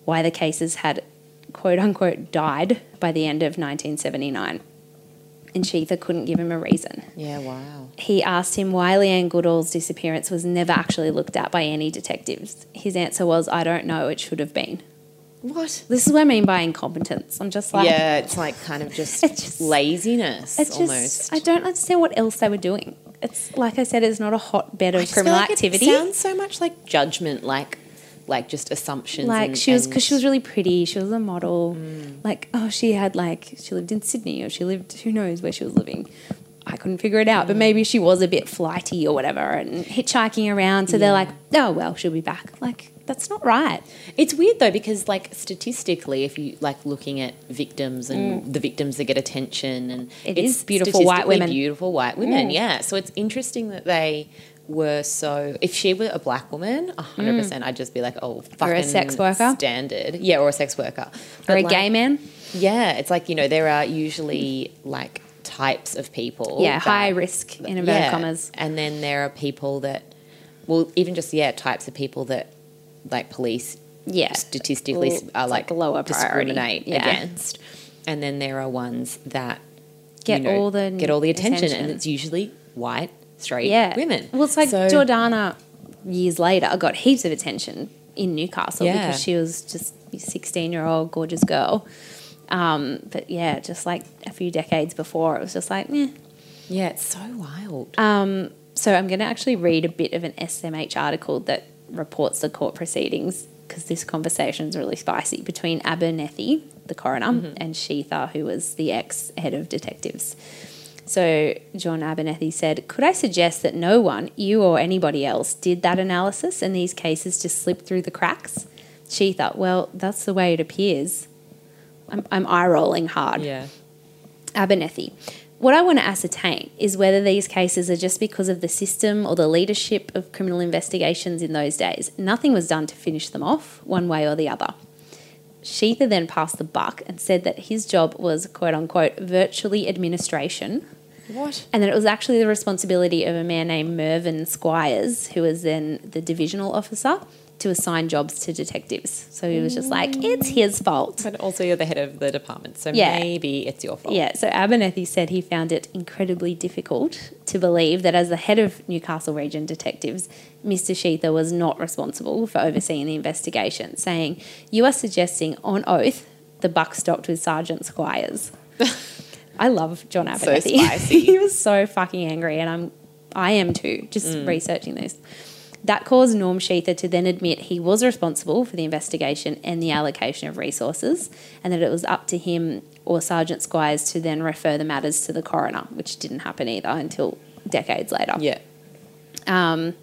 why the cases had quote unquote died by the end of 1979. And Sheether couldn't give him a reason Yeah, wow. he asked him why Leanne Goodall's disappearance was never actually looked at by any detectives. His answer was, I don't know, it should have been. What? This is what I mean by incompetence. I'm just like, yeah, it's like kind of just, just- laziness it's just, almost. I don't understand what else they were doing. It's like I said, it's not a hotbed of just criminal like activity. It sounds so much like judgment, like like just assumptions. like and- she was because she was really pretty she was a model like oh she had like she lived in sydney or she lived who knows where she was living i couldn't figure it out but maybe she was a bit flighty or whatever and hitchhiking around so they're like oh well she'll be back like that's not right It's weird though because like statistically, if you like looking at victims and the victims that get attention and Mm. It it's is beautiful white women. beautiful white women. Mm. Yeah, so it's interesting that they were so. If she were a black woman, hundred percent, I'd just be like, oh, fucking Mm. a sex worker? standard. Yeah, or a sex worker, or a like, gay man Yeah, it's like you know there are usually like types of people. yeah that- high risk in inverted yeah, commas And then there are people that, well, even just yeah, types of people that like police yeah statistically are like like, lower priority. discriminate Yeah. against. And then there are ones that Get you know, all the get all the attention, attention. and it's usually white straight yeah women. well it's like So- jordana years later got heaps of attention in newcastle Yeah. because she was just a 16 year old gorgeous girl um, but yeah just like a few decades before it was just like eh. Yeah, it's so wild. um, so i'm going to actually read a bit of an smh article that reports the court proceedings because this conversation is really spicy between abernethy the coroner and sheether who was the ex head of detectives So John Abernethy said, Could I suggest that no one, you or anybody else, did that analysis and these cases just slipped through the cracks? She thought, Well, that's the way it appears. I'm, I'm eye rolling hard. yeah. Abernethy. What I want to ascertain is whether these cases are just because of the system or the leadership of criminal investigations in those days. Nothing was done to finish them off, one way or the other. Sheether then passed the buck and said that his job was, quote unquote, virtually administration, What? and that it was actually the responsibility of a man named Mervyn Squires, who was then the divisional officer, to assign jobs to detectives. So he was just like, it's mm. his fault. But also, you're the head of the department, so Yeah. maybe it's your fault. Yeah, so Abernethy said he found it incredibly difficult to believe that as the head of Newcastle Region Detectives, Mr. Sheether was not responsible for overseeing the investigation, saying, You are suggesting on oath the buck stopped with Sergeant Squires. I love John So Abernethy. spicy. he was so fucking angry, and I'm I am too, just researching this. That caused Norm Sheether to then admit he was responsible for the investigation and the allocation of resources, and that it was up to him or Sergeant Squires to then refer the matters to the coroner, which didn't happen either until decades later. Yeah. Um,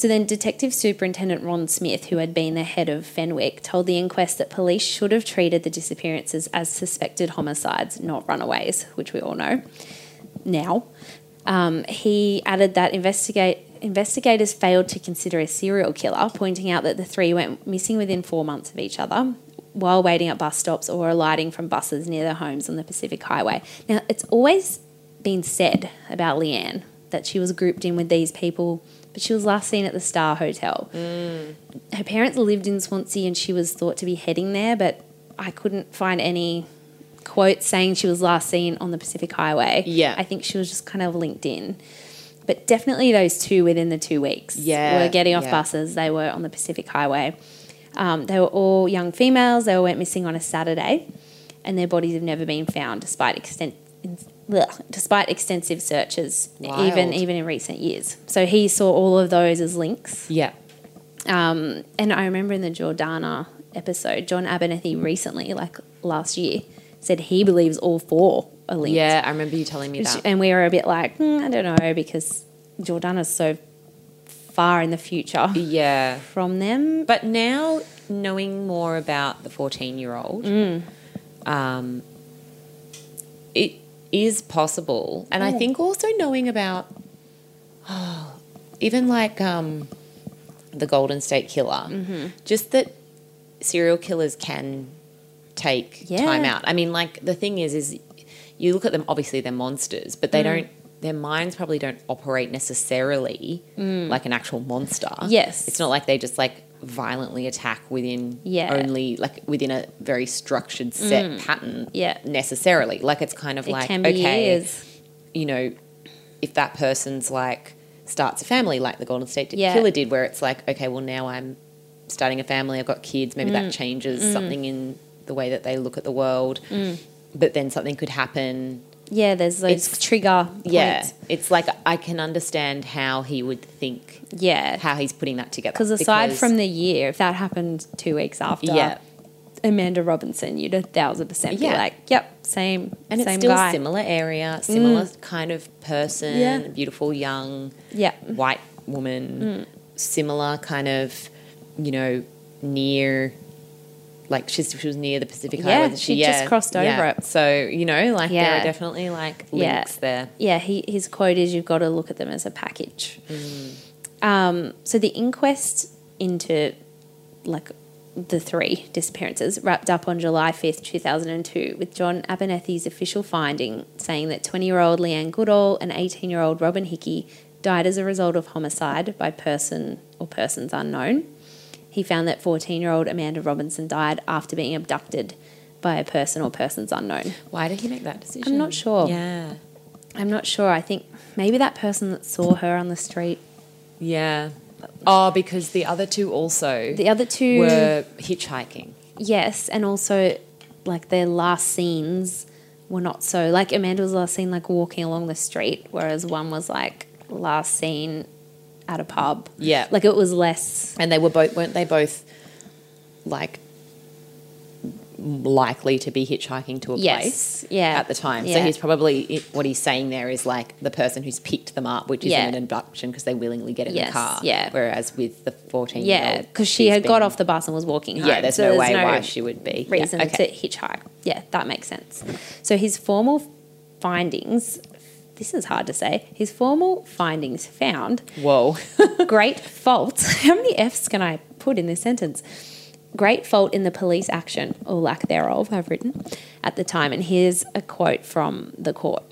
so then, Detective Superintendent Ron Smith, who had been the head of Fenwick, told the inquest that police should have treated the disappearances as suspected homicides, not runaways, which we all know now. Um, he added that investigators failed to consider a serial killer, pointing out that the three went missing within four months of each other while waiting at bus stops or alighting from buses near their homes on the Pacific Highway. Now, it's always been said about Leanne that she was grouped in with these people, but she was last seen at the Star Hotel. Her parents lived in Swansea and she was thought to be heading there, but I couldn't find any quotes saying she was last seen on the Pacific Highway. Yeah. I think she was just kind of linked in. But definitely those two within the two weeks Yeah, were getting off yeah. buses. They were on the Pacific Highway. Um, they were all young females. They all went missing on a Saturday, and their bodies have never been found despite extent, blech, despite extensive searches, even Wild. even in recent years. So he saw all of those as links. Yeah. Um, and I remember in the Jordana episode, John Abernethy recently, like last year, said he believes all four are linked. Yeah, I remember you telling me that. and we were a bit like, hmm, I don't know, because Jordana's so far in the future Yeah. from them. But now, knowing more about the 14 year old, um, it is possible. And I think also knowing about, oh, even like um, the Golden State Killer, mm-hmm. just that serial killers can take Yeah. time out. I mean, like, the thing is, is you look at them, obviously they're monsters, but they mm. don't. Their minds probably don't operate necessarily mm. like an actual monster. Yes. It's not like they just like violently attack within Yeah. only like within a very structured set pattern Yeah. necessarily like it's kind of It like okay years. you know if that person's like starts a family like the golden state Yeah. killer did where it's like okay well now i'm starting a family i've got kids maybe Mm. that changes something in the way that they look at the world Mm. but then something could happen Yeah, there's those It's- trigger points. yeah it's like i can understand how he would think Yeah. how he's putting that together Because aside from the year, if that happened two weeks after yeah Amanda Robinson, you'd a thousand percent be Yeah. like, yep, same, And same it's still guy. Mm. similar area, similar kind of person, Yeah. beautiful young Yeah. white woman, Mm. similar kind of, you know, near, like she's, she was near the Pacific Yeah, Highway. she just crossed over it. So, you know, like there Yeah. are definitely like Yeah. links there. Yeah, he, his quote is you've got to look at them as a package. Mm. Um, so the inquest into like the three disappearances wrapped up on July 5th, 2002, with John Abernethy's official finding saying that 20 year old Leanne Goodall and 18 year old Robyn Hickie died as a result of homicide by person or persons unknown. He found that 14 year old Amanda Robinson died after being abducted by a person or persons unknown. Why did he make that decision? I'm not sure. Yeah. I'm not sure. I think maybe that person that saw her on the street. Yeah. Oh, because the other two also The other two, were hitchhiking. yes, and also like their last scenes were not so. Like Amanda was last seen like walking along the street, whereas one was like last seen at a pub. Yeah. like it was less. And they were both, weren't they both like likely to be hitchhiking to a Yes, place yeah, at the time? So he's probably, what he's saying there is like the person who's picked them up, which isn't Yeah. an abduction because they willingly get in Yes, the car. yeah. Whereas with the 14 year Yeah, because she had got off the bus and was walking home. Yeah, there's so no way why she would be. Yeah, okay. to hitchhike. Yeah, that makes sense. So his formal findings. This is hard to say. His formal findings found Whoa. great fault. How many F's can I put in this sentence? Great fault in the police action, or lack thereof, I've written at the time. And here's a quote from the court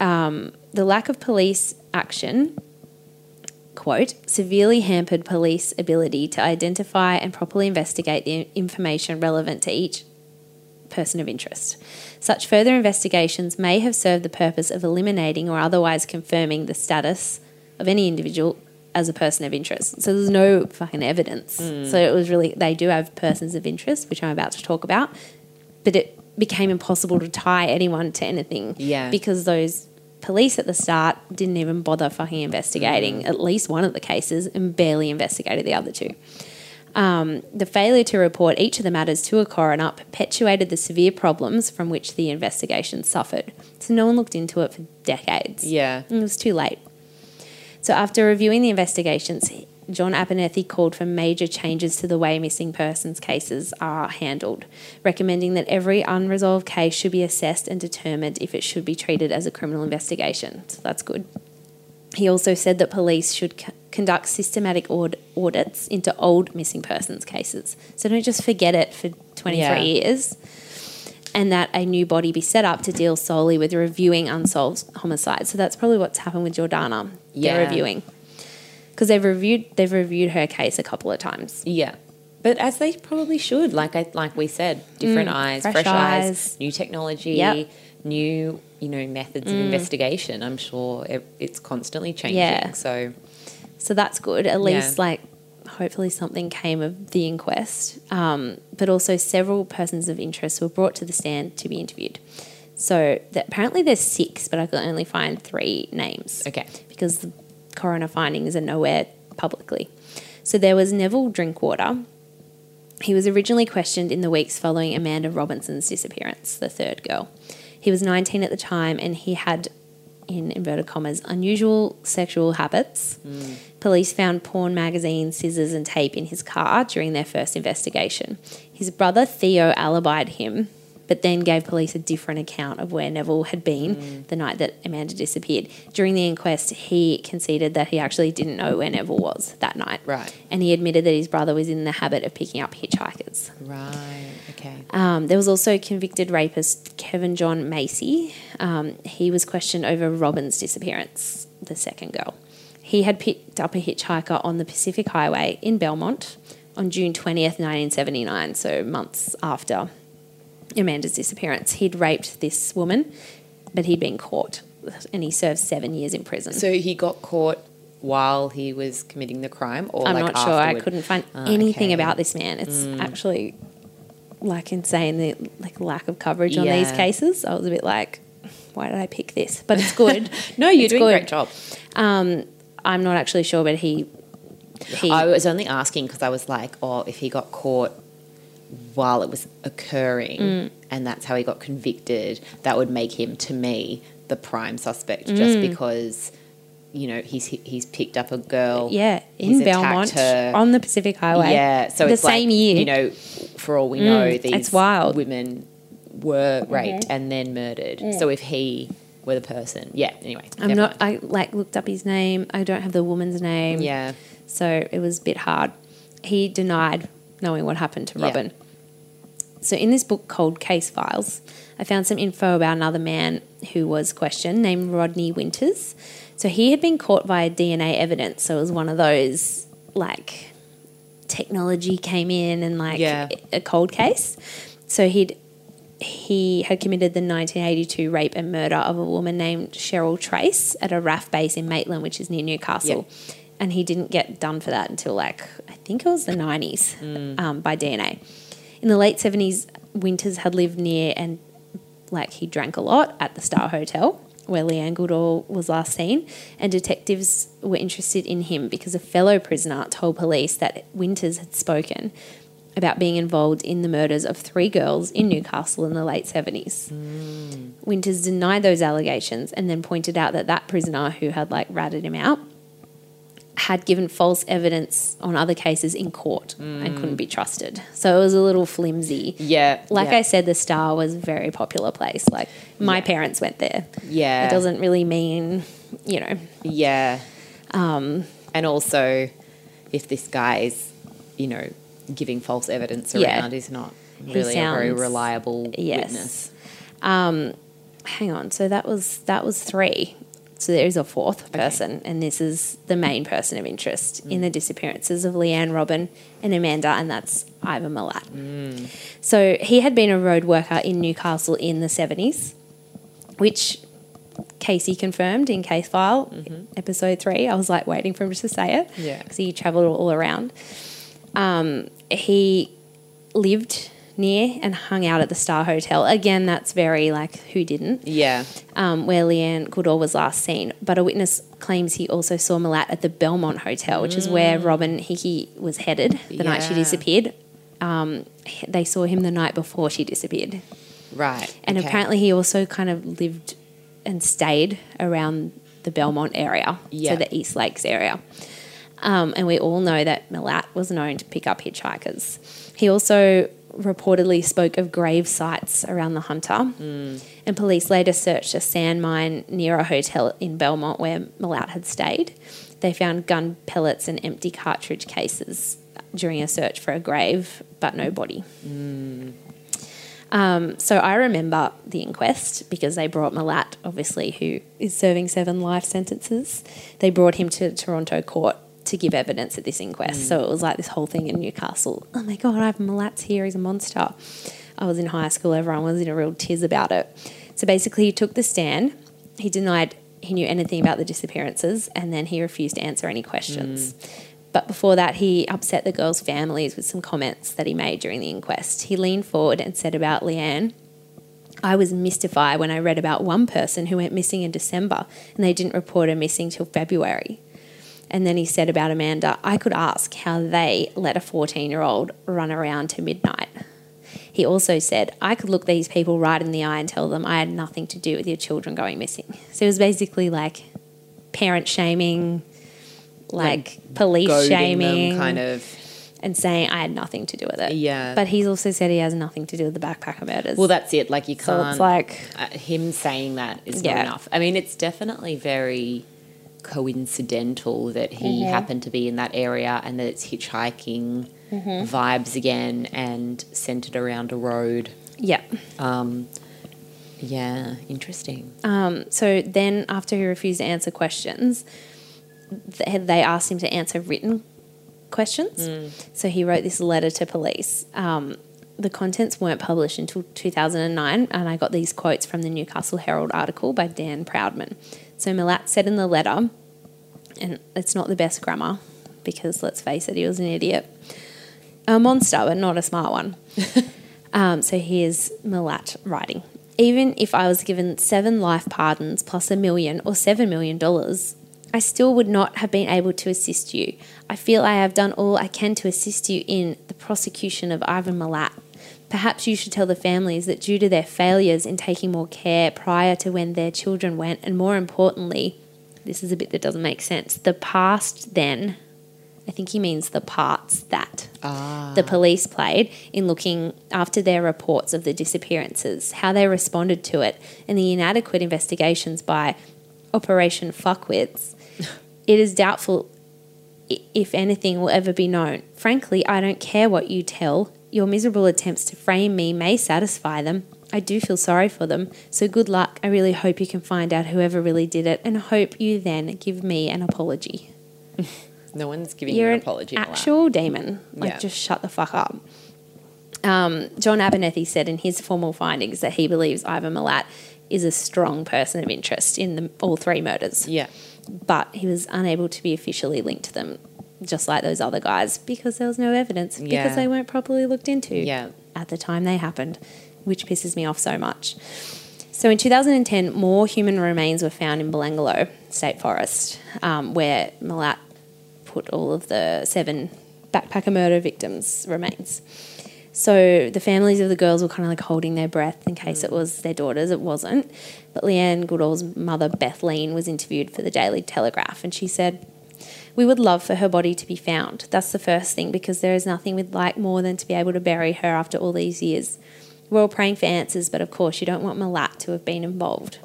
um, The lack of police action, quote, severely hampered police ability to identify and properly investigate the information relevant to each person of interest. Such further investigations may have served the purpose of eliminating or otherwise confirming the status of any individual as a person of interest. So there's no fucking evidence. Hmm. So it was really, they do have persons of interest, which I'm about to talk about, but it became impossible to tie anyone to anything. Yeah. Because those police at the start didn't even bother fucking investigating hmm. at least one of the cases and barely investigated the other two. Um, the failure to report each of the matters to a coroner perpetuated the severe problems from which the investigation suffered. So no one looked into it for decades. yeah. It was too late. So after reviewing the investigations, John Abernethy called for major changes to the way missing persons cases are handled, recommending that every unresolved case should be assessed and determined if it should be treated as a criminal investigation. So that's good. He also said that police should conduct systematic aud- audits into old missing persons cases. So don't just forget it for 23 Yeah. years. And that a new body be set up to deal solely with reviewing unsolved homicides. So that's probably what's happened with Jordana. They're Yeah. reviewing because they've reviewed they've reviewed her case a couple of times. Yeah. But as they probably should, like I like we said, different mm, eyes, fresh fresh, eyes. eyes. new technology, Yep. new you know methods of mm. investigation. I'm sure it, it's constantly changing. Yeah. So So that's good. At least, Yeah. like, hopefully something came of the inquest. Um, but also, several persons of interest were brought to the stand to be interviewed. So that, apparently, there's six, but I could only find three names. okay, Because the coroner findings are nowhere publicly. So there was Neville Drinkwater. He was originally questioned in the weeks following Amanda Robinson's disappearance, the third girl. He was 19 at the time and he had in inverted commas, unusual sexual habits. Mm. Police found porn magazines, scissors, and tape in his car during their first investigation. His brother Theo alibied him, but then gave police a different account of where Neville had been the night that Amanda disappeared. During the inquest, he conceded that he actually didn't know where Neville was that night. Right. And he admitted that his brother was in the habit of picking up hitchhikers. Right. Okay. Um, there was also convicted rapist Kevin John Macy. Um, he was questioned over Robyn's disappearance, the second girl. He had picked up a hitchhiker on the Pacific Highway in Belmont on June 20th, 1979, so months after Amanda's disappearance. He'd raped this woman, but he'd been caught and he served seven years in prison. So he got caught while he was committing the crime, or I'm like not sure. I couldn't find Ah, anything okay. about this man. It's actually like insane the like lack of coverage on these cases. I was a bit like, why did I pick this? But it's good. No, you're It's doing a great job. Um, I'm not actually sure, but he he I was only asking because I was like, oh, if he got caught while it was occurring Mm. and that's how he got convicted, that would make him, to me, the prime suspect just Mm. because, you know, he's he's picked up a girl. yeah in Belmont her. on the Pacific Highway. Yeah, so the it's same like, year. You know, for all we know, Mm, these it's wild. Women were raped and then murdered. So if he were the person, yeah. Anyway, I'm not. mind. I like looked up his name. I don't have the woman's name. Yeah, So it was a bit hard. He denied knowing what happened to Yeah. Robyn. So in this book called Case Files, I found some info about another man who was questioned named Rodney Winters. So he had been caught via DNA evidence. So it was one of those like technology came in and like Yeah. a cold case. So he'd he had committed the 1982 rape and murder of a woman named Cheryl Trace at a RAF base in Maitland, which is near Newcastle. And he didn't get done for that until like, I think it was the 90s um, by DNA. In the late 70s, Winters had lived near and like he drank a lot at the Star Hotel where Leanne Goodall was last seen, and detectives were interested in him because a fellow prisoner told police that Winters had spoken about being involved in the murders of three girls in Newcastle in the late 70s. Winters denied those allegations and then pointed out that that prisoner who had like ratted him out had given false evidence on other cases in court and couldn't be trusted. So it was a little flimsy. yeah. Like yeah. I said, the Star was a very popular place. Like my Yeah. parents went there. yeah, It doesn't really mean, you know, Yeah. Um, and also, if this guy is, you know, giving false evidence Yeah. around, is not really a very reliable Yes. witness. Um, hang on. So that was that was three. So there is a fourth person, and this is the main person of interest in mm. the disappearances of Leanne Robyn and Amanda, and that's Ivan Milat. Mm. So he had been a road worker in Newcastle in the seventies, which Casey confirmed in Case File mm-hmm. episode three. I was like waiting for him to say it, Yeah. because he travelled all around. Um, he lived near and hung out at the Star Hotel. Again, that's very like who didn't Yeah. um, where Leanne Goodall was last seen. But a witness claims he also saw Milat at the Belmont Hotel, which is where Robyn Hickie was headed the night she Mm. Yeah. disappeared. Um, they saw him the night before she disappeared. Right. And okay. apparently, he also kind of lived and stayed around the Belmont area, Yeah. so the East Lakes area. Um, and we all know that Milat was known to pick up hitchhikers. He also reportedly spoke of grave sites around the Hunter. And police later searched a sand mine near a hotel in Belmont where Milat had stayed. They found gun pellets and empty cartridge cases during a search for a grave, but no body. Um, so I remember the inquest because they brought Milat, obviously, who is serving seven life sentences. They brought him to Toronto court to give evidence at this inquest. So mm. it was like this whole thing in Newcastle. Oh my God, I have Milat's here. He's a monster. I was in high school. Everyone was in a real tiz about it. So basically, he took the stand. He denied he knew anything about the disappearances and then he refused to answer any questions. Mm. But before that, he upset the girls' families with some comments that he made during the inquest. He leaned forward and said about Leanne, I was mystified when I read about one person who went missing in December and they didn't report her missing till February. And then he said about Amanda, I could ask how they let a 14 year old run around to midnight. He also said, I could look these people right in the eye and tell them I had nothing to do with your children going missing. So it was basically like parent shaming, like, police Goading them, shaming, kind of. and saying I had nothing to do with it. Yeah. But he's also said he has nothing to do with the backpacker murders. Well, that's it. Like you can't. so it's like, uh, him saying that is Yeah. not enough. I mean, it's definitely very coincidental that he Mm-hmm. happened to be in that area and that it's hitchhiking Mm-hmm. vibes again and centered around a road. yeah. Um, yeah, interesting. Um, so then, after he refused to answer questions, they asked him to answer written questions. So he wrote this letter to police. Um, the contents weren't published until 2009, and I got these quotes from the Newcastle Herald article by Dan Proudman. So Milat said in the letter, and it's not the best grammar because let's face it, he was an idiot. A monster, but not a smart one. Um, so here's Milat writing. Even if I was given seven life pardons plus a million or seven million dollars, I still would not have been able to assist you. I feel I have done all I can to assist you in the prosecution of Ivan Milat. Perhaps you should tell the families that due to their failures in taking more care prior to when their children went, and more importantly, this is a bit that doesn't make sense, the past then, I think he means the parts that ah. the police played in looking after their reports of the disappearances, how they responded to it, and the inadequate investigations by Operation Fuckwits, it is doubtful if anything will ever be known. Frankly, I don't care what you tell. Your miserable attempts to frame me may satisfy them. I do feel sorry for them. So good luck. I really hope you can find out whoever really did it and hope you then give me an apology. No one's giving You're you an an apology. Milat. actual demon. Like, Yeah. just shut the fuck up. Um, John Abernethy said in his formal findings that he believes Ivan Milat is a strong person of interest in the, all three murders, Yeah. but he was unable to be officially linked to them, just like those other guys, because there was no evidence, Yeah. because they weren't properly looked into Yeah. at the time they happened, which pisses me off so much. So in 2010, more human remains were found in Belanglo State Forest, um, where Milat put all of the seven backpacker murder victims' remains. So the families of the girls were kind of like holding their breath in case it was their daughters. It wasn't. But Leanne Goodall's mother, Bethleen, was interviewed for the Daily Telegraph, and she said, we would love for her body to be found. That's the first thing because there is nothing we'd like more than to be able to bury her after all these years. We're all praying for answers, but of course, you don't want Milat to have been involved.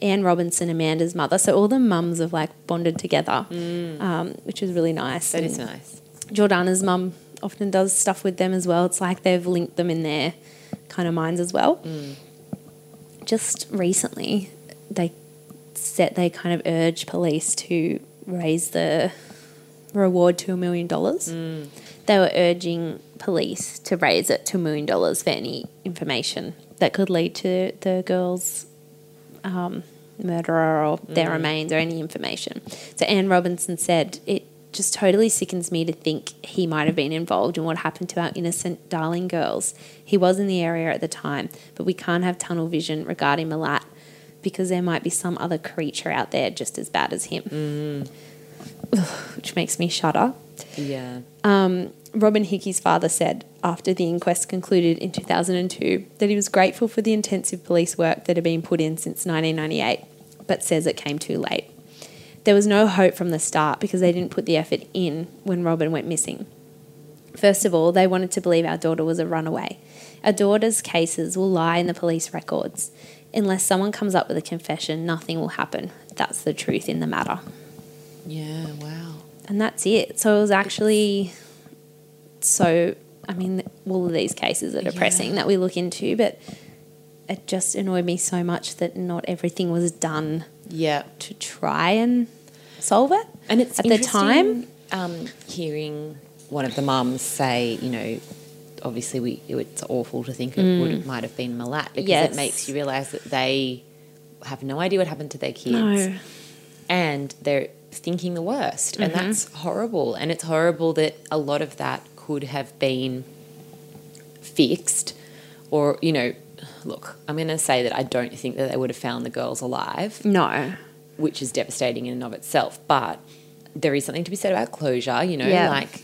Anne Robinson, Amanda's mother, so all the mums have like bonded together, um, which is really nice. That is And nice. Jordana's mum often does stuff with them as well. It's like they've linked them in their kind of minds as well. Just recently, they said they kind of urged police to raise the reward to a million dollars. They were urging police to raise it to a million dollars for any information that could lead to the girls' um, murderer or their remains or any information. So Anne Robinson said, It just totally sickens me to think he might have been involved in what happened to our innocent, darling girls. He was in the area at the time, but we can't have tunnel vision regarding Milat because there might be some other creature out there just as bad as him. Which makes me shudder. Yeah. Um, Robyn Hickie's father said after the inquest concluded in 2002 that he was grateful for the intensive police work that had been put in since 1998, but says it came too late. There was no hope from the start because they didn't put the effort in when Robyn went missing. First of all, they wanted to believe our daughter was a runaway. Our daughter's cases will lie in the police records. Unless someone comes up with a confession, nothing will happen. That's the truth in the matter Yeah. Wow. and that's it. So it was actually so. I mean, all of these cases are depressing Yeah. that we look into, but it just annoyed me so much that not everything was done Yeah. to try and solve it. And it's At the time- um, hearing one of the mums say, you know, obviously we it's awful to think it would might have been Milat because Mm. Yes. it makes you realise that they have no idea what happened to their kids, No. and they're thinking the worst, and Mm-hmm. that's horrible. And it's horrible that a lot of that could have been fixed, or you know, look, I'm going to say that I don't think that they would have found the girls alive No. which is devastating in and of itself. But there is something to be said about closure, you know, Yeah. like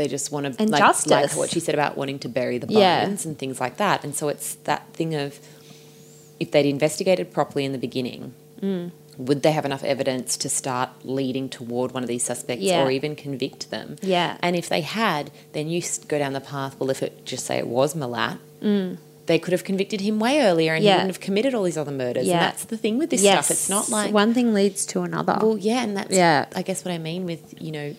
they just want to And like, like what she said about wanting to bury the bones Yeah. and things like that. And so it's that thing of if they'd investigated properly in the beginning, Mm. would they have enough evidence to start leading toward one of these suspects Yeah. or even convict them? Yeah. And if they had, then you go down the path. Well, if it just say it was Milat. They could have convicted him way earlier, and Mm. Yeah. he wouldn't have committed all these other murders. Yeah. And that's the thing with this yes. stuff. It's not like one thing leads to another. well, yeah, and that's Yeah. I guess what I mean with you know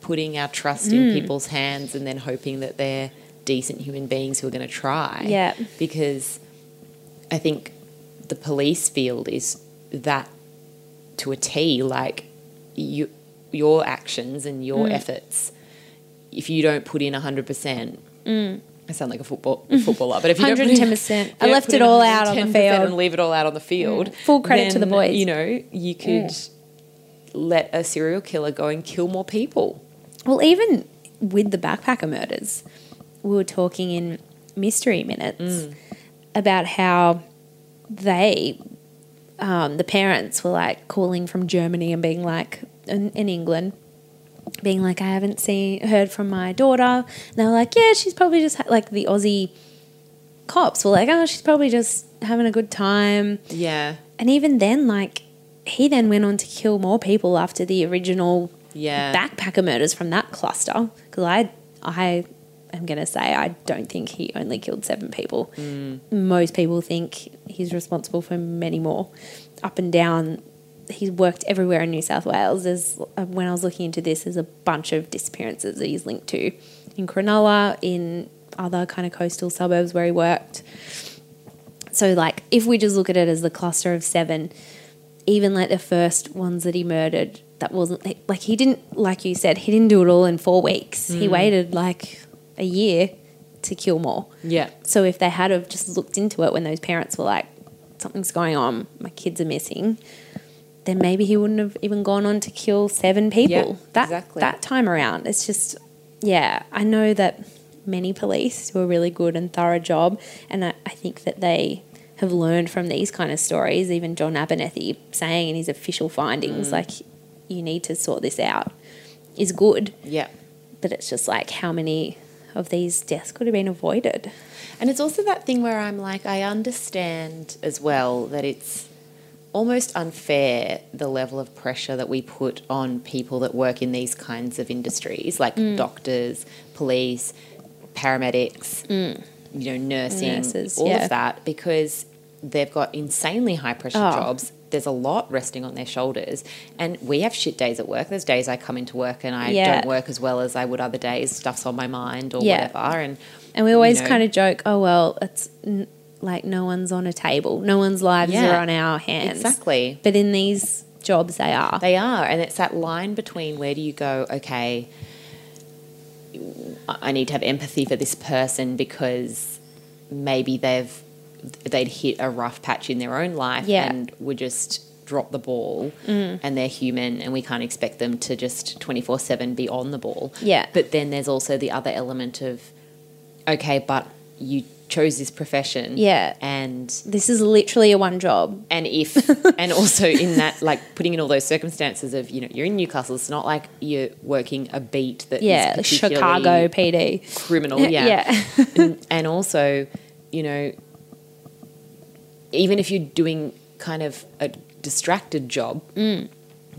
putting our trust Mm. in people's hands and then hoping that they're decent human beings who are going to try. Yeah. because I think the police field is that to a T. Like you, your actions and your Mm. efforts. If you don't put in hundred percent. I sound like a football footballer, but if you don't put in- 110%. I left it all out on the field. and leave it all out on the field. Full credit to the then, boys. You know, you could let a serial killer go and kill more people. Well, even with the backpacker murders, we were talking in mystery minutes Mm. about how they, um, the parents, were like calling from Germany and being like, in, in England, being like, I haven't seen, heard from my daughter. And they were like, yeah, she's probably just, ha-, like the Aussie cops were like, oh, she's probably just having a good time. Yeah. And even then, like, he then went on to kill more people after the original Yeah. backpacker murders from that cluster. Because I, I am going to say I don't think he only killed seven people. Most people think he's responsible for many more. Up and down, he's worked everywhere in New South Wales. There's uh, when I was looking into this, there's a bunch of disappearances that he's linked to in Cronulla, in other kind of coastal suburbs where he worked. So, like, if we just look at it as the cluster of seven, even like the first ones that he murdered, that wasn't like he didn't, like you said, he didn't do it all in four weeks. He mm. waited like a year to kill more. Yeah. So, if they had have just looked into it when those parents were like, something's going on, my kids are missing, then maybe he wouldn't have even gone on to kill seven people. Yeah, that, exactly. That time around, it's just, yeah, I know that many police do a really good and thorough job, and I, I think that they have learned from these kind of stories. Even John Abernethy saying in his official findings, mm. like, you need to sort this out, is good. Yeah. But it's just like how many of these deaths could have been avoided. And it's also that thing where I'm like, I understand as well that it's almost unfair the level of pressure that we put on people that work in these kinds of industries, like Mm. doctors, police, paramedics, you know, nursing, Mm. Nurses, all yeah. of that, because they've got insanely high pressure Oh. jobs. There's a lot resting on their shoulders. And we have shit days at work. There's days I come into work and I Yeah. don't work as well as I would other days. Stuff's on my mind or Yeah. whatever. And And we always you know, kind of joke, oh, well, it's n- like no one's on a table, no one's lives Yeah, are on our hands. Exactly. But in these jobs, they are. They are. And it's that line between where do you go, okay, I need to have empathy for this person because maybe they've they'd hit a rough patch in their own life Yeah. Mm. and would just drop the ball and they're human and we can't expect them to just 24/7 be on the ball. Yeah. But then there's also the other element of okay, but you chose this profession. Yeah. And This is literally a one job. and if and also in that like putting in all those circumstances of you know you're in Newcastle it's not like you're working a beat that Yeah, Chicago PD. criminal yeah, Yeah. and, and also you know even if you're doing kind of a distracted job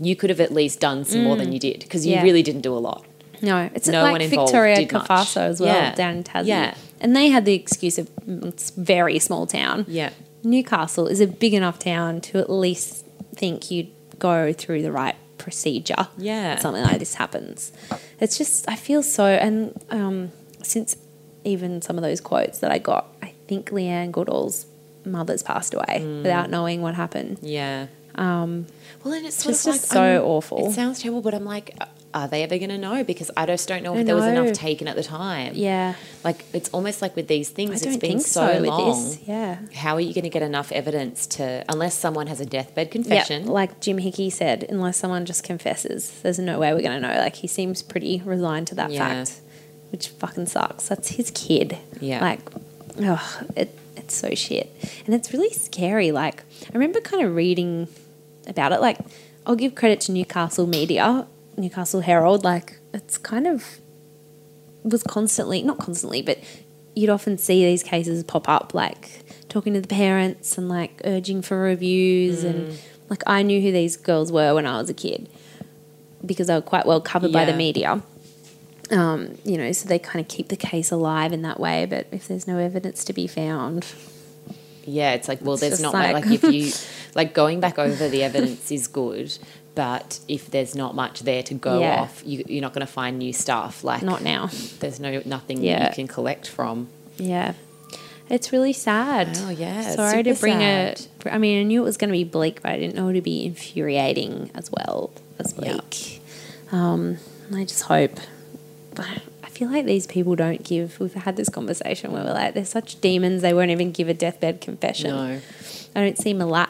you could have at least done some more than you did because you Mm. Yeah. really didn't do a lot No, it's No like Victoria. Cafasso as well Yeah. down in Tassie. Yeah. And they had the excuse of mm, it's very small town. yeah Newcastle is a big enough town to at least think you'd go through the right procedure. Yeah. Something like this happens. It's just, I feel so, and um, since even some of those quotes that I got, I think Leanne Goodall's mother's passed away Mm. without knowing what happened. yeah Um, well and it's sort Just- like so I'm- awful. it sounds terrible but I'm like are they ever going to know because I just don't know if there was enough taken at the time yeah. Like it's almost like with these things, it's been so, so, long. with this. Yeah. How are you going to get enough evidence to, unless someone has a deathbed confession? like Jim Hickie said, unless someone just confesses, there's no way we're going to know. Like, he seems pretty resigned to that Yeah. fact, which fucking sucks. That's his kid. Yeah. Like, oh, it, it's so shit. And it's really scary. Like, I remember kind of reading about it. Like, I'll give credit to Newcastle media, Newcastle Herald. Like, it's kind of was constantly not constantly, but you'd often see these cases pop up, like talking to the parents and like urging for reviews, and mm. like I knew who these girls were when I was a kid because they were quite well covered by the media. Um, you know, so they kind of keep the case alive in that way. But if there's no evidence to be found, Yeah, it's like well, It's there's not like- like, if you like going back over the evidence is good, but if there's not much there to go Yeah. off, you, you're not going to find new stuff. Like not now. There's no nothing Yeah. you can collect from. Yeah. It's really sad. Oh, yeah, Sorry to bring sad. it. I mean, I knew it was going to be bleak, but I didn't know it would be infuriating as well as Yeah. bleak. Um, I just hope. But I feel like these people don't give. We've had this conversation where we're like, they're such demons. They won't even give a deathbed confession. No, I don't see Milat.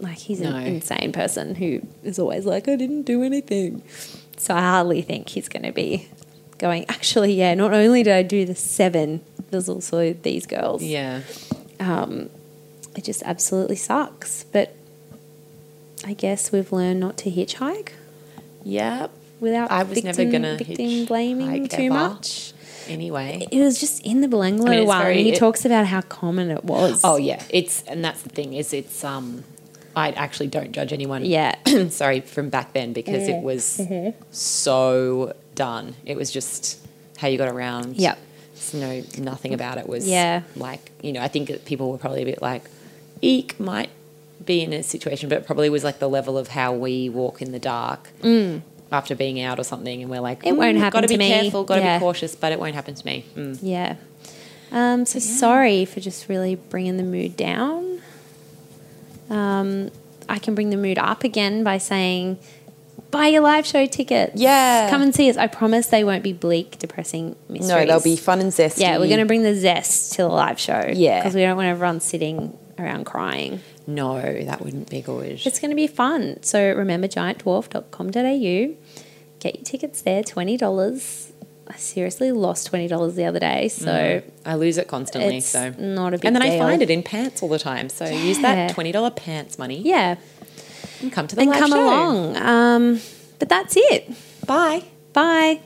Like he's No. an insane person who is always like, I didn't do anything. So I hardly think he's going to be going. Actually, yeah. Not only did I do the seven, there's also these girls. yeah, Um, it just absolutely sucks. But I guess we've learned not to hitchhike yeah. Without. I was victim, never gonna victim blaming too ever. much. Anyway, It was just in the Belanglo I mean, one. very- he it- talks about how common it was. oh yeah, it's and that's the thing is it's um, I actually don't judge anyone. Yeah. sorry from back then because it was so done. It was just how you got around. Yeah. So no, nothing about it was Yeah. like you know. I think that people were probably a bit like, eek might be in a situation, but it probably was like the level of how we walk in the dark. After being out or something, and we're like, Mm. It won't happen to me. Got to be careful, got to Yeah. be cautious, but it won't happen to me. Mm. Yeah. Um, so sorry for just really bringing the mood down. Um, I can bring the mood up again by saying, buy your live show tickets. Yeah. Come and see us. I promise they won't be bleak, depressing mysteries. No, they'll be fun and zesty. Yeah, we're going to bring the zest to the live show. Yeah. Because we don't want everyone sitting around crying. No, that wouldn't be good. It's going to be fun. So remember giantdwarf.com.au. Get your tickets there, $20. I seriously lost $20 the other day. So I lose it constantly, it's so not a big and then deal. I find it in pants all the time. So use that twenty dollar pants money Yeah. and come to the and come show. along. Um, but that's it. Bye. Bye.